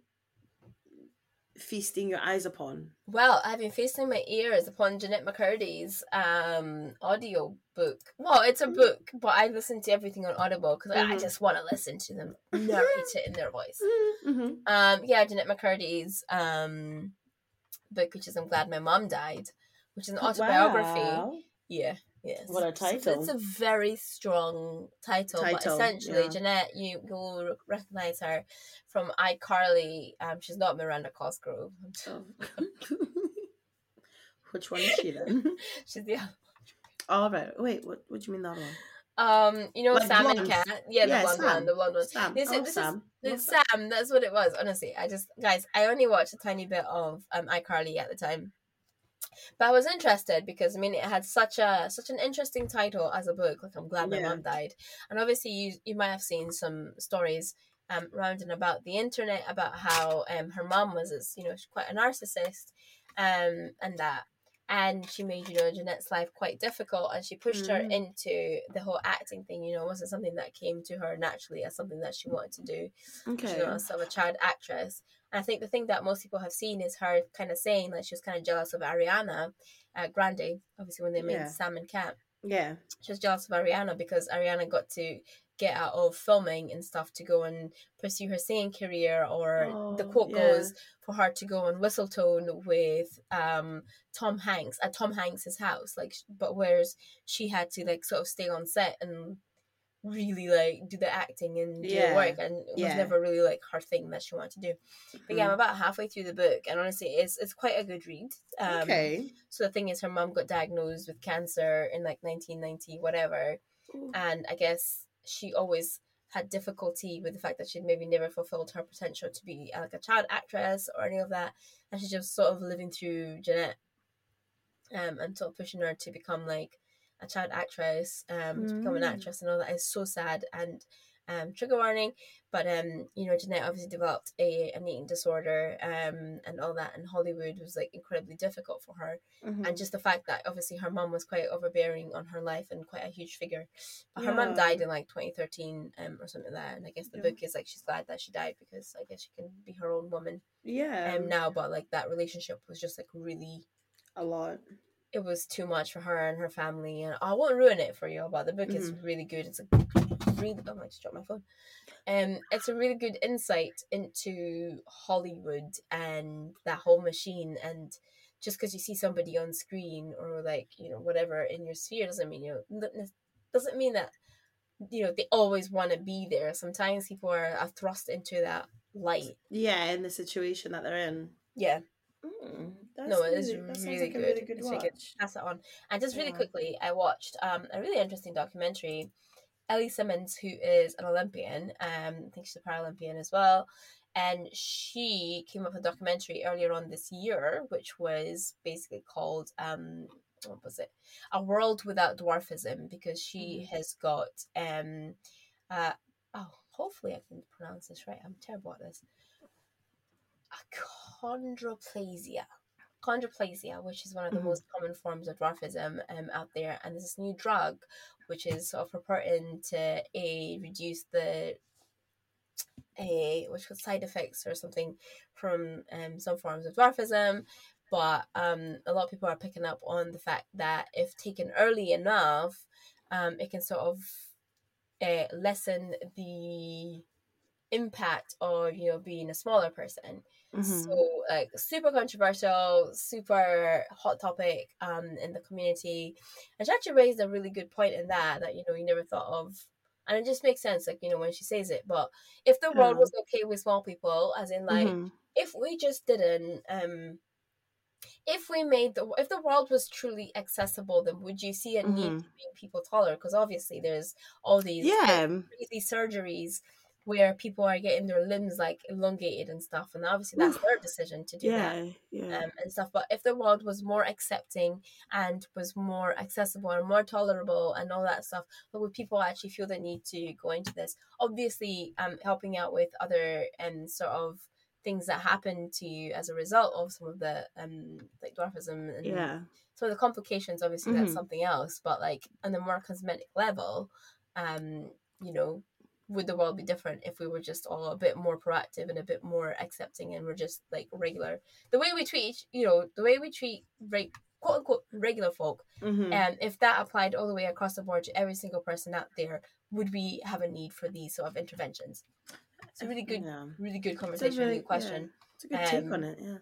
feasting your eyes upon? Well, I've been feasting my ears upon Jennette McCurdy's um audio book. Well, it's a book, but I listen to everything on Audible because I Mhm. just want to listen to them (laughs) narrate it in their voice. Mm-hmm. Um, yeah, Jennette McCurdy's um book, which is "I'm Glad My Mom Died," which is an autobiography. Yeah, yes. What a So it's- title. It's a very strong title, but essentially, yeah. Jennette, you will recognize her from iCarly. Um, she's not Miranda Cosgrove. Oh. (laughs) Which one is she then? (laughs) she's the other one. All right. Wait. What? What do you mean the other one? um, you know, Like Sam and. Cat. Yeah, the Yeah, blonde Sam. one. The blonde one. Sam. This is- oh, this is- Sam. Sam. That's what it was. Honestly, I just guys, I only watched a tiny bit of um iCarly at the time. But I was interested because I mean it had such a such an interesting title as a book. Like I'm glad my Yeah. mom died, and obviously you you might have seen some stories um round and about the internet about how um her mom was as you know quite a narcissist, um and that and she made you know Jennette's life quite difficult and she pushed her Mhm. into the whole acting thing. You know, it wasn't something that came to her naturally as something that she wanted to do Okay. you know, as sort of a child actress. And I think the thing that most people have seen is her kind of saying like she was kind of jealous of Ariana uh, Grande, obviously when they made Yeah. Sam and Cat. Yeah. She was jealous of Ariana because Ariana got to get out of filming and stuff to go and pursue her singing career or the Oh, quote yeah. goes for her to go and whistle tone with um Tom Hanks at Tom Hanks's house like but whereas she had to like sort of stay on set and really like do the acting and do the work and it was Yeah. never really like her thing that she wanted to do but yeah i'm Mhm. about halfway through the book and honestly it's it's quite a good read um okay. so the thing is her mom got diagnosed with cancer in like 1990 whatever Ooh. and I guess she always had difficulty with the fact that she'd maybe never fulfilled her potential to be uh, like a child actress or any of that, and she's just sort of living through Jennette, um, and sort of pushing her to become like a child actress, um, to become an Mm. actress and all that is so sad and. Um, trigger warning, but um, you know, Jennette obviously developed a an eating disorder, um, and all that, and Hollywood was like incredibly difficult for her Mhm. and just the fact that obviously her mom was quite overbearing on her life and quite a huge figure. But her mom died in like 2013 um, or something like that, and I guess the Yeah. book is like she's glad that she died because I guess she can be her own woman yeah. um, now. But like that relationship was just like really, a lot. It was too much for her and her family, and I won't ruin it for you. But the book is Mm-hmm. really good. It's a really oh, I just dropped my phone. Um, it's a really good insight into Hollywood and that whole machine and just because you see somebody on screen or like you know whatever in your sphere doesn't mean you know doesn't mean that you know they always want to be there sometimes people are, are thrust into that light Yeah, in the situation that they're in. yeah Mm, that's no it is really, that really like good, a really good. It's really watch. pass it on. And just really Yeah. quickly i watched um a really interesting documentary ellie simmonds who is an olympian um i think she's a paralympian as well. And she came up with a documentary earlier on this year which was basically called um what was it? A world without dwarfism because she has got um uh oh hopefully i can pronounce this right. I'm terrible at this. Achondroplasia chondroplasia, which is one of the Mhm. most common forms of dwarfism um, out there, and there's this new drug which is sort of purporting to a reduce the a which was side effects or something from um, some forms of dwarfism. But um, a lot of people are picking up on the fact that if taken early enough, um, it can sort of uh, lessen the impact of you know being a smaller person. Mhm. So like super controversial, super hot topic um in the community. And she actually raised a really good point in that that you know you never thought of and it just makes sense like you know when she says it. But if the world was okay with small people, as in like Mhm. if we just didn't um if we made the if the world was truly accessible then would you see a need Mhm. to make people taller because obviously there's all these Yeah. crazy surgeries where people are getting their limbs like elongated and stuff and obviously that's their (sighs) decision to do that Yeah. Yeah. um, and stuff but if the world was more accepting and was more accessible and more tolerable and all that stuff but would people actually feel the need to go into this obviously um helping out with other um sort of things that happen to you as a result of some of the um like dwarfism and yeah. some of the complications obviously that's Mhm. something else but like on the more cosmetic level um you know would the world be different if we were just all a bit more proactive and a bit more accepting and we're just like regular the way we treat each you know the way we treat re- quote unquote regular folk Mhm. and if that applied all the way across the board to every single person out there would we have a need for these sort of interventions it's a really good Yeah. really good conversation really good question yeah, It's a good take Um, on it. Yeah.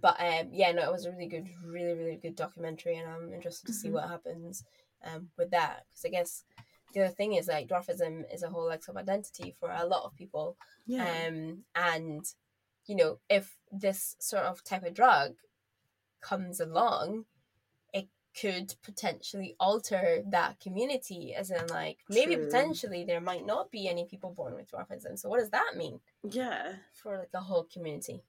but um yeah no it was a really good really really good documentary and i'm interested to see Mhm. what happens um with that because i guess the other thing is like dwarfism is a whole like sort of identity for a lot of people Yeah. um and you know if this sort of type of drug comes along it could potentially alter that community as in like maybe True. potentially there might not be any people born with dwarfism so what does that mean yeah. for like the whole community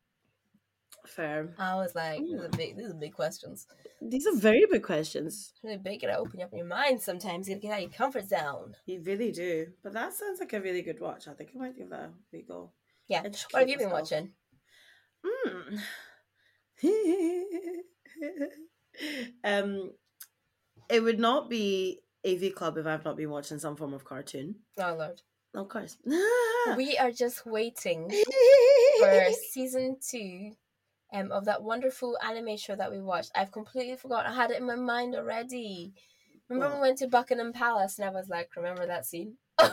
Fair. I was like, these are big, these are big questions. These are very big questions. Really big. Gotta open up your mind sometimes. You gotta get out of your comfort zone. You really do. But that sounds like a really good watch. I think I might give that a go. Yeah. Educate What have you been myself. watching? Mm. (laughs) um, it would not be AV Club if I've not been watching some form of cartoon. Oh Lord. Of course. We are just waiting (laughs) for season two um, of that wonderful anime show that we watched. I've completely forgotten. I had it in my mind already. Remember What? we went to Buckingham Palace and I was like, remember that scene? (laughs)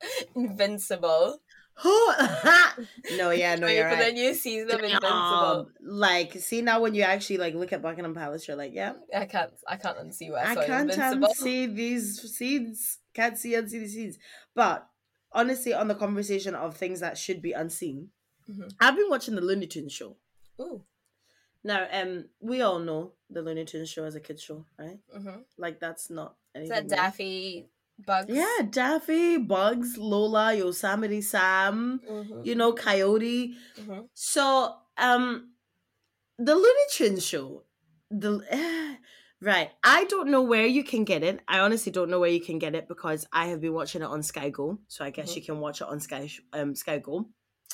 (laughs) Invincible. (laughs) no, yeah, no, Wait you're for the new season of Um, Invincible. like, see now when you actually like look at Buckingham Palace, you're like, yeah, I can't. I can't unsee what I, I can't Invincible. unsee these scenes. Can't see unsee these scenes. But honestly, on the conversation of things that should be unseen, Mhm. I've been watching the Looney Tunes show. Ooh. Now, um, we all know the Looney Tunes show as a kid show, right? Mm-hmm. Like that's not Is anything. that. Daffy Bugs? Yeah, Daffy, Bugs, Lola, Yosemite Sam, Mm-hmm. you know, Coyote. hmm So, um, the Looney Tunes show, the (sighs) right. I don't know where you can get it. I honestly don't know where you can get it because I have been watching it on Sky Go. So I guess Mhm. you can watch it on Sky um Sky Go.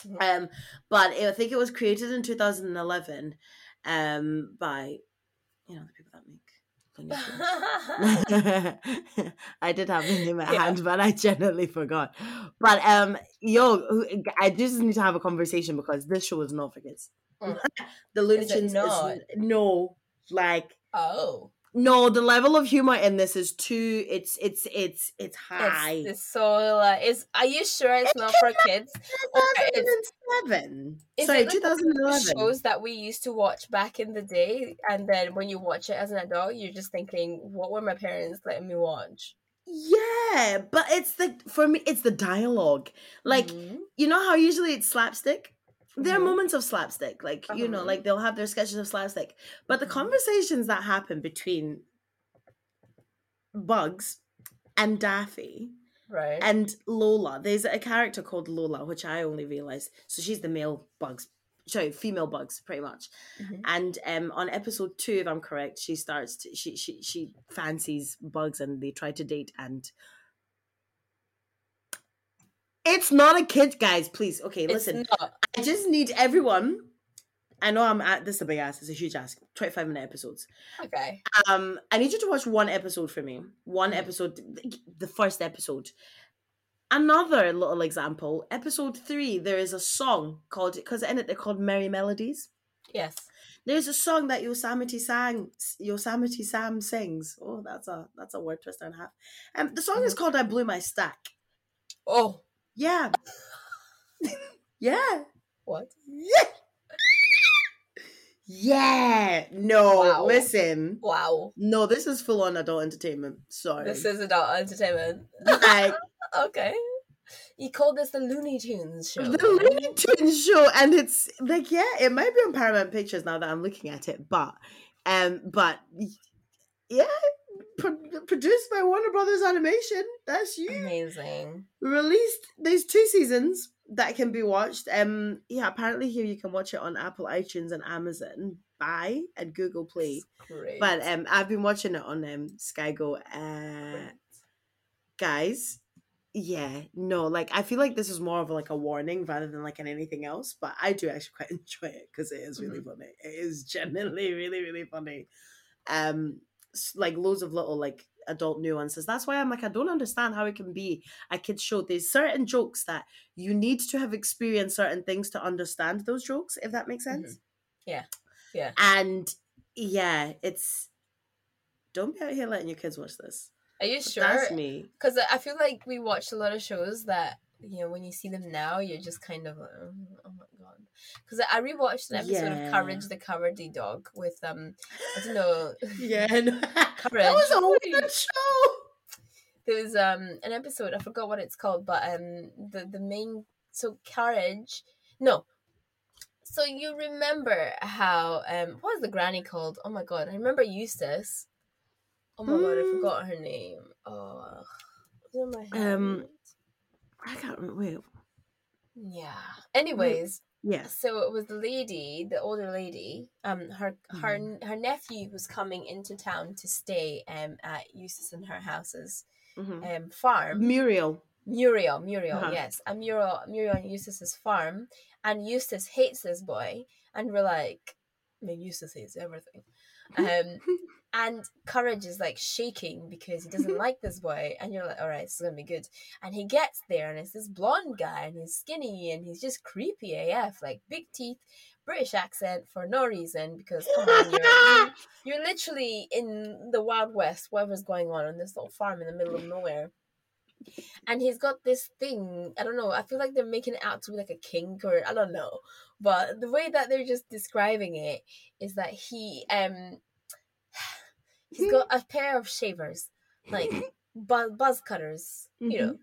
Mhm. Um, but I think it was created in 2011, um, by you know the people that make (laughs) I did have the name at Yeah. hand, but I generally forgot. But um, yo, I just need to have a conversation because this show is not for kids. Mm. (laughs) the Looney it Tunes is no, like oh. no. The level of humor in this is too. It's it's it's it's high. It's, it's so like it's are you sure it's not for kids? Or 2007. is Sorry, it of those 2011. shows that we used to watch back in the day and then when you watch it as an adult you're just thinking, what were my parents letting me watch? Yeah, but it's the for me it's the dialogue. Like Mhm. you know how usually it's slapstick? There are Mhm. moments of slapstick, like you know, Uh-huh. like they'll have their sketches of slapstick. But the Mhm. conversations that happen between Bugs and Daffy right. and Lola, there's a character called Lola, which I only realized. So she's the male Bugs, sorry, female Bugs, pretty much. Mhm. And um, on episode two, if I'm correct, she starts to, she she she fancies Bugs, and they try to date. And it's not a kid, guys. Please, okay, it's listen. not. I just need everyone. I know I'm at this is a big ass. It's a huge ask. Twenty five minute episodes. Okay. Um, I need you to watch one episode for me. One Mhm. episode, the first episode. Another little example. Episode three. There is a song called because in it they're called Merrie Melodies. Yes. There's a song that Yosemite sang, Yosemite Sam sings. Oh, that's a that's a word twister and a half. Um, the song is called "I Blew My Stack." Oh, Yeah, yeah, what? yeah, yeah. No, Wow. listen. Wow. No, this is full on adult entertainment. Sorry. This is adult entertainment. like (laughs) okay. You called this the Looney Tunes show. the Looney Tunes show, and it's like yeah, it might be on Paramount Pictures now that I'm looking at it, but um, but yeah, pro- produced by Warner Brothers Animation. That's you. Amazing. Released. There's two seasons that can be watched. Um, yeah, apparently here you can watch it on Apple iTunes and Amazon. Buy and Google Play. Great. But um, I've been watching it on um Sky Go. Uh, guys yeah no like i feel like this is more of like a warning rather than like an anything else but i do actually quite (laughs) enjoy it because it is really funny it is genuinely really really funny um like loads of little like adult nuances that's why i'm like i don't understand how it can be a kid's show there's certain jokes that you need to have experienced certain things to understand those jokes if that makes mm-hmm. sense Yeah. Yeah. and yeah it's don't be out here letting your kids watch this Are you sure? that's me Because I feel like we watched a lot of shows that you know when you see them now, you're just kind of like, oh, oh my god. Because I rewatched an episode Yeah. of Courage the Cowardly Dog with um I don't know (laughs) Yeah, no. (laughs) that Courage. was a weird show. there was um an episode I forgot what it's called, but um the the main so Courage no. So you remember how um what was the granny called? Oh my god, I remember Eustace. Oh my god, I Mm. forgot her name. Oh, it's in my head. Um, I can't remember. Wait. Yeah. Anyways, Yes. so it was the lady, the older lady. Um, her her her nephew was coming into town to stay um at Eustace and her house's Mhm. um farm. Muriel. Muriel, Muriel, Uh-huh. yes, and Muriel, Muriel and Eustace's farm, and Eustace hates this boy, and we're like, I mean, Eustace hates everything, (laughs) um, and Courage is like shaking because he doesn't (laughs) like this boy, and you're like, all right, this is gonna be good, and he gets there, and it's this blonde guy, and he's skinny, and he's just creepy AF, like big teeth, British accent for no reason, because come on, you're, (laughs) you're, you're literally in the Wild West, whatever's going on on this little farm in the middle of nowhere. And he's got this thing i don't know i feel like they're making it out to be like a kink or i don't know. But the way that they're just describing it is that he um he's got a pair of shavers like (laughs) buzz, buzz cutters you know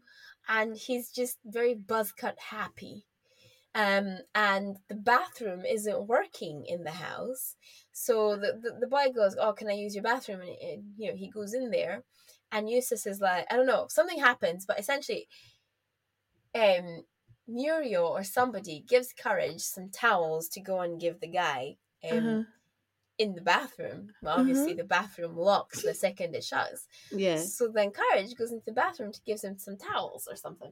and he's just very buzz cut happy. Um and the bathroom isn't working in the house. So the, the, the boy goes oh can i use your bathroom? And, and you know he goes in there and Eustace is like, I don't know, something happens, but essentially, um, Muriel or somebody gives Courage some towels to go and give the guy um, Uh-huh. In the bathroom. Well, mm-hmm. obviously, the bathroom locks the second it shuts. Yeah. So then Courage goes into the bathroom to give him some towels or something.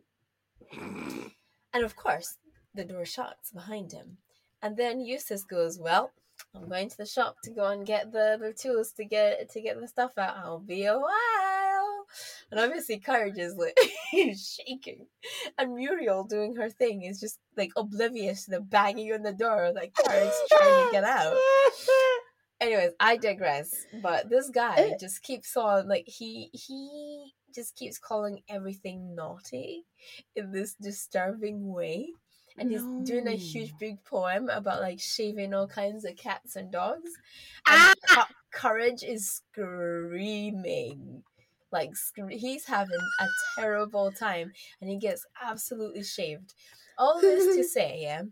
And of course, the door shuts behind him. And then Eustace goes, Well, I'm going to the shop to go and get the, the tools to get to get the stuff out. I'll be a while. And obviously Courage is like (laughs) shaking. And Muriel doing her thing is just like oblivious to the banging on the door, like Courage trying to get out. (laughs) Anyways, I digress. But this guy just keeps on like he he just keeps calling everything naughty in this disturbing way. And he's doing a huge big poem about like shaving all kinds of cats and dogs. Ah! And Co- Courage is screaming. Like scre- he's having a terrible time and he gets absolutely shaved. All this to (laughs) say, yeah,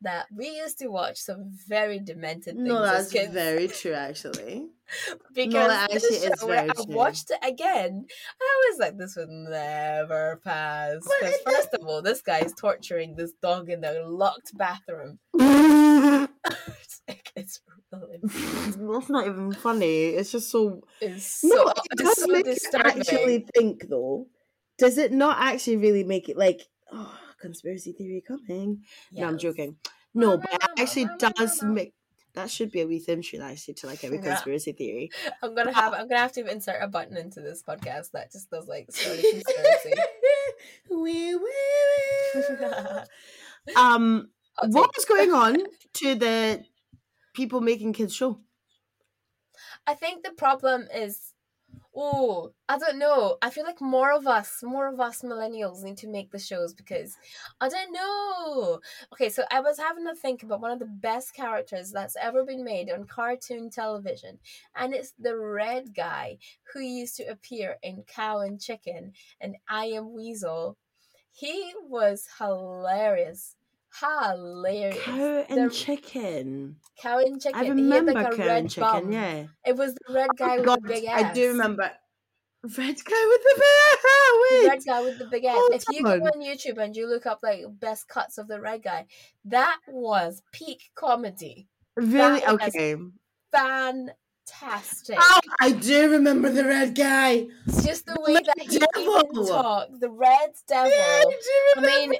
that we used to watch some very demented things No, that's very (laughs) true, actually. because this actually show, very I watched it again, I was like, this would never pass. Because first of all, this guy is torturing this dog in the locked bathroom. (laughs) (laughs) it's, like, it's really That's not even funny. It's just so. it's so, No, it does so make you actually think, though. Does it not actually really make it like, oh, conspiracy theory coming? No, I'm joking. No, but it actually does make. That should be a wee theme tune actually to like every Yeah. (laughs) conspiracy theory. I'm gonna have I'm gonna have to insert a button into this podcast that just does like story conspiracy. (laughs) Wee, wee, wee. (laughs) um, what was going on to the people making kids show? I think the problem is, oh, I don't know. I feel like more of us, more of us millennials need to make the shows because I don't know. Okay, so I was having to think about one of the best characters that's ever been made on cartoon television, and it's the red guy who used to appear in Cow and Chicken and I Am Weasel. He was hilarious. Hilarious. Cow and The- chicken. Cow and Chicken. I remember like cow and chicken. bum. Yeah. It was the red oh guy Oh with my the big ass. I do remember. Red guy with the big Wait. red guy with the big ass. Hold If you go on. YouTube and you look up like best cuts of the red guy, that was peak comedy. Really? that Okay. Fantastic. Oh, I do remember the red guy. It's just the the way that he devil. talked. The red devil. Yeah, I do I remember mean, him.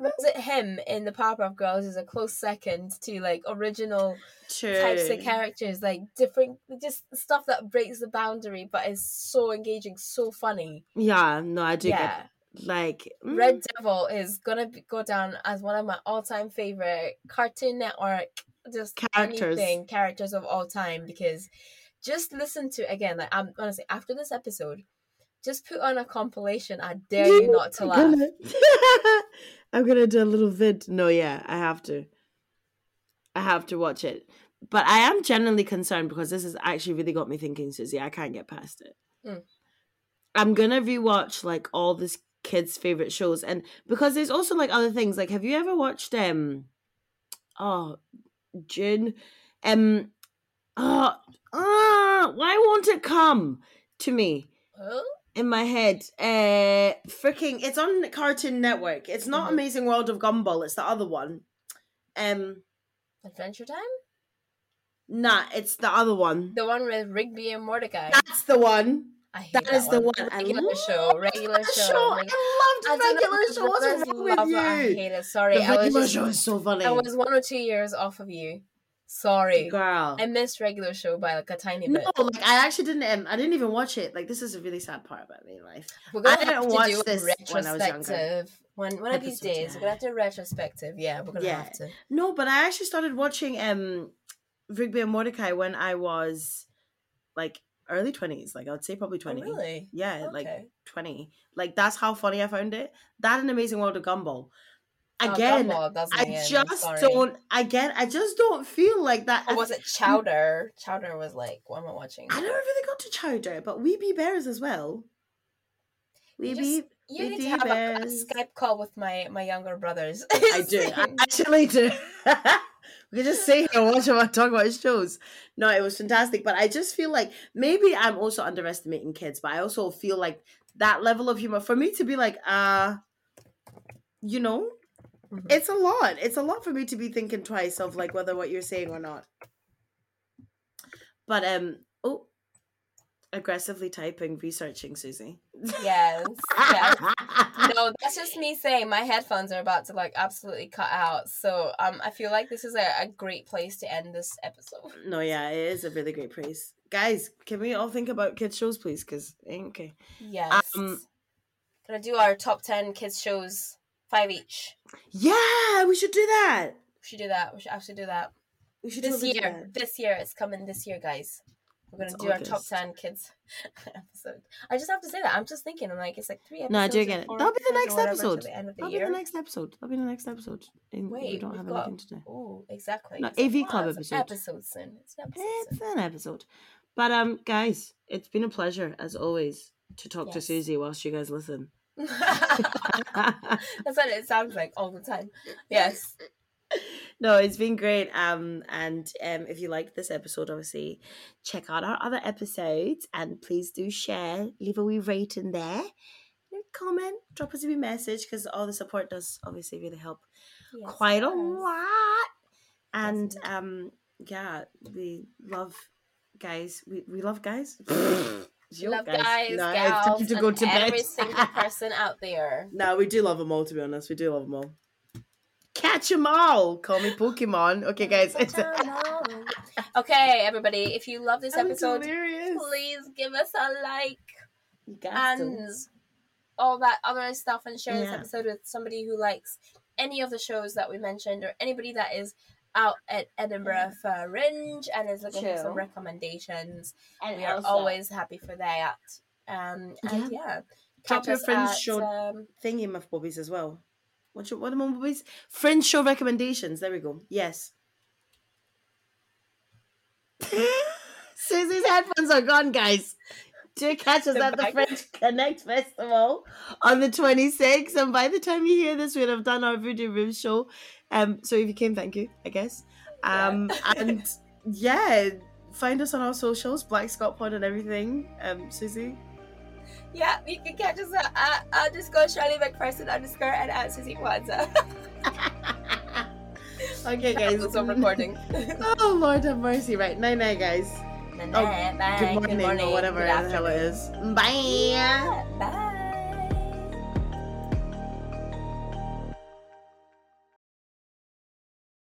Was it him in the Powerpuff Girls is a close second to like original True. types of characters, like different, just stuff that breaks the boundary but is so engaging, so funny. Yeah, no, I do yeah. get like mm, Red Devil is gonna be, go down as one of my all-time favorite Cartoon Network just Characters. anything characters of all time because just listen to again like I'm honestly after this episode just put on a compilation I dare you not to laugh (laughs) I'm gonna do a little vid. No, yeah, I have to. I have to watch it. But I am genuinely concerned because this has actually really got me thinking, Susie. I can't get past it. Mm. I'm gonna rewatch like all this kids' favorite shows, and because there's also like other things. Like, have you ever watched um? Oh, June, um, oh, ah, why won't it come to me? Huh? In my head. Uh freaking it's on Cartoon Network. It's not Mhm. Amazing World of Gumball, it's the other one. Um Adventure Time? nah, it's the other one. The one with Rigby and Mordecai. That's the one. I hate That that is the one. one. I Regular love show. Regular show. show. reg- I I loved the regular the show. What's wrong with it. I you? hate it. Sorry. The I was just show is so funny. I was one or two years off of you. Sorry. Girl. I missed regular show by like a tiny no, bit. like I actually didn't. Um, I didn't even watch it. Like this is a really sad part about me in life. We're gonna I didn't have to watch do this when I was younger. When one of these days, yeah. we're gonna have to retrospective. Yeah, we're gonna Yeah. have to. No, but I actually started watching um Rigby and Mordecai when I was like early twenties. Like I would say probably Oh, twenty. really? Yeah, like twenty. Like that's how funny I found it. That and Amazing World of Gumball. Oh, Again, Gumball, I me in, I'm just don't. Again, I just don't feel like that. Or was it Chowder? Chowder was like, what am I watching? I never really got to Chowder, but We Be Bears as well. We You Be. just- You need to have a, a. Skype call with my my younger brothers. I (laughs) do. I actually do. (laughs) we can just sit here and watch him talk about his shows. No, it was fantastic. But I just feel like maybe I'm also underestimating kids, but I also feel like that level of humor for me to be like, uh, you know, Mhm. it's a lot. It's a lot for me to be thinking twice of like whether what you're saying or not. But um, oh, aggressively typing, researching, Susie. yes, yes. (laughs) No, that's just me saying my headphones are about to like absolutely cut out. So um, I feel like this is a, a great place to end this episode. No, yeah, it is a really great place. Guys, can we all think about kids shows, please? Because okay. Yes. Um, Gonna do our top ten kids shows, five each. Yeah, we should do that. We should do that. We should actually do that We should this do year. that. This year, it's coming this year, guys. We're gonna It's do our top ten kids (laughs) episode. I just have to say that. I'm just thinking. I'm like, it's like three episodes. No, I do get it. That'll be the next episode. the the That'll year. be the next episode. That'll be the next episode. And we don't have got- anything today. Oh, exactly. No, It's like, AV Club an episode. Episode soon. It's an episode It's soon. an episode. But um, guys, it's been a pleasure as always to talk to Susie whilst you guys listen. (laughs) That's what it sounds like all the time. Yes. no, it's been great. Um, and um, if you liked this episode, obviously check out our other episodes, and please do share, leave a wee rating there, and comment, drop us a wee message because all the support does obviously really help yes quite a lot. And um, yeah, we love guys. We we love guys. (laughs) Yo, Love guys, No, it's gals, to go to bed. every single (laughs) person out there. No, we do love them all. To be honest, we do love them all. Catch them all. Call me Pokemon. Okay, guys. (laughs) Okay, everybody. If you love this I'm episode, delirious. please give us a like and to. all that other stuff and share this episode with somebody who likes any of the shows that we mentioned or anybody that is out at Edinburgh Fringe and is looking for some recommendations. And we are always happy for that. Um, and yeah, Drop catch your friends' show- Um, thingy muff bobbies as well. What your what are my bobbies? Friends show recommendations. There we go. Yes. (laughs) Susie's headphones are gone, guys. Do catch us at the. French Connect Festival on the 26th. And by the time you hear this, we'd have done our Voodoo Room show. Um, so if you came, thank you, I guess. Um, and yeah, find us on our socials, Black Scott Pod and everything. Um, Susie. yeah, you can catch us at, at underscore Shirley McPherson underscore and at Susie Kwanzaa. (laughs) okay, guys. So recording. (laughs) Oh Lord have mercy. Right, night night guys. Oh, good Oh, bye, Good morning, or whatever good the hell it is. Bye. Yeah, bye.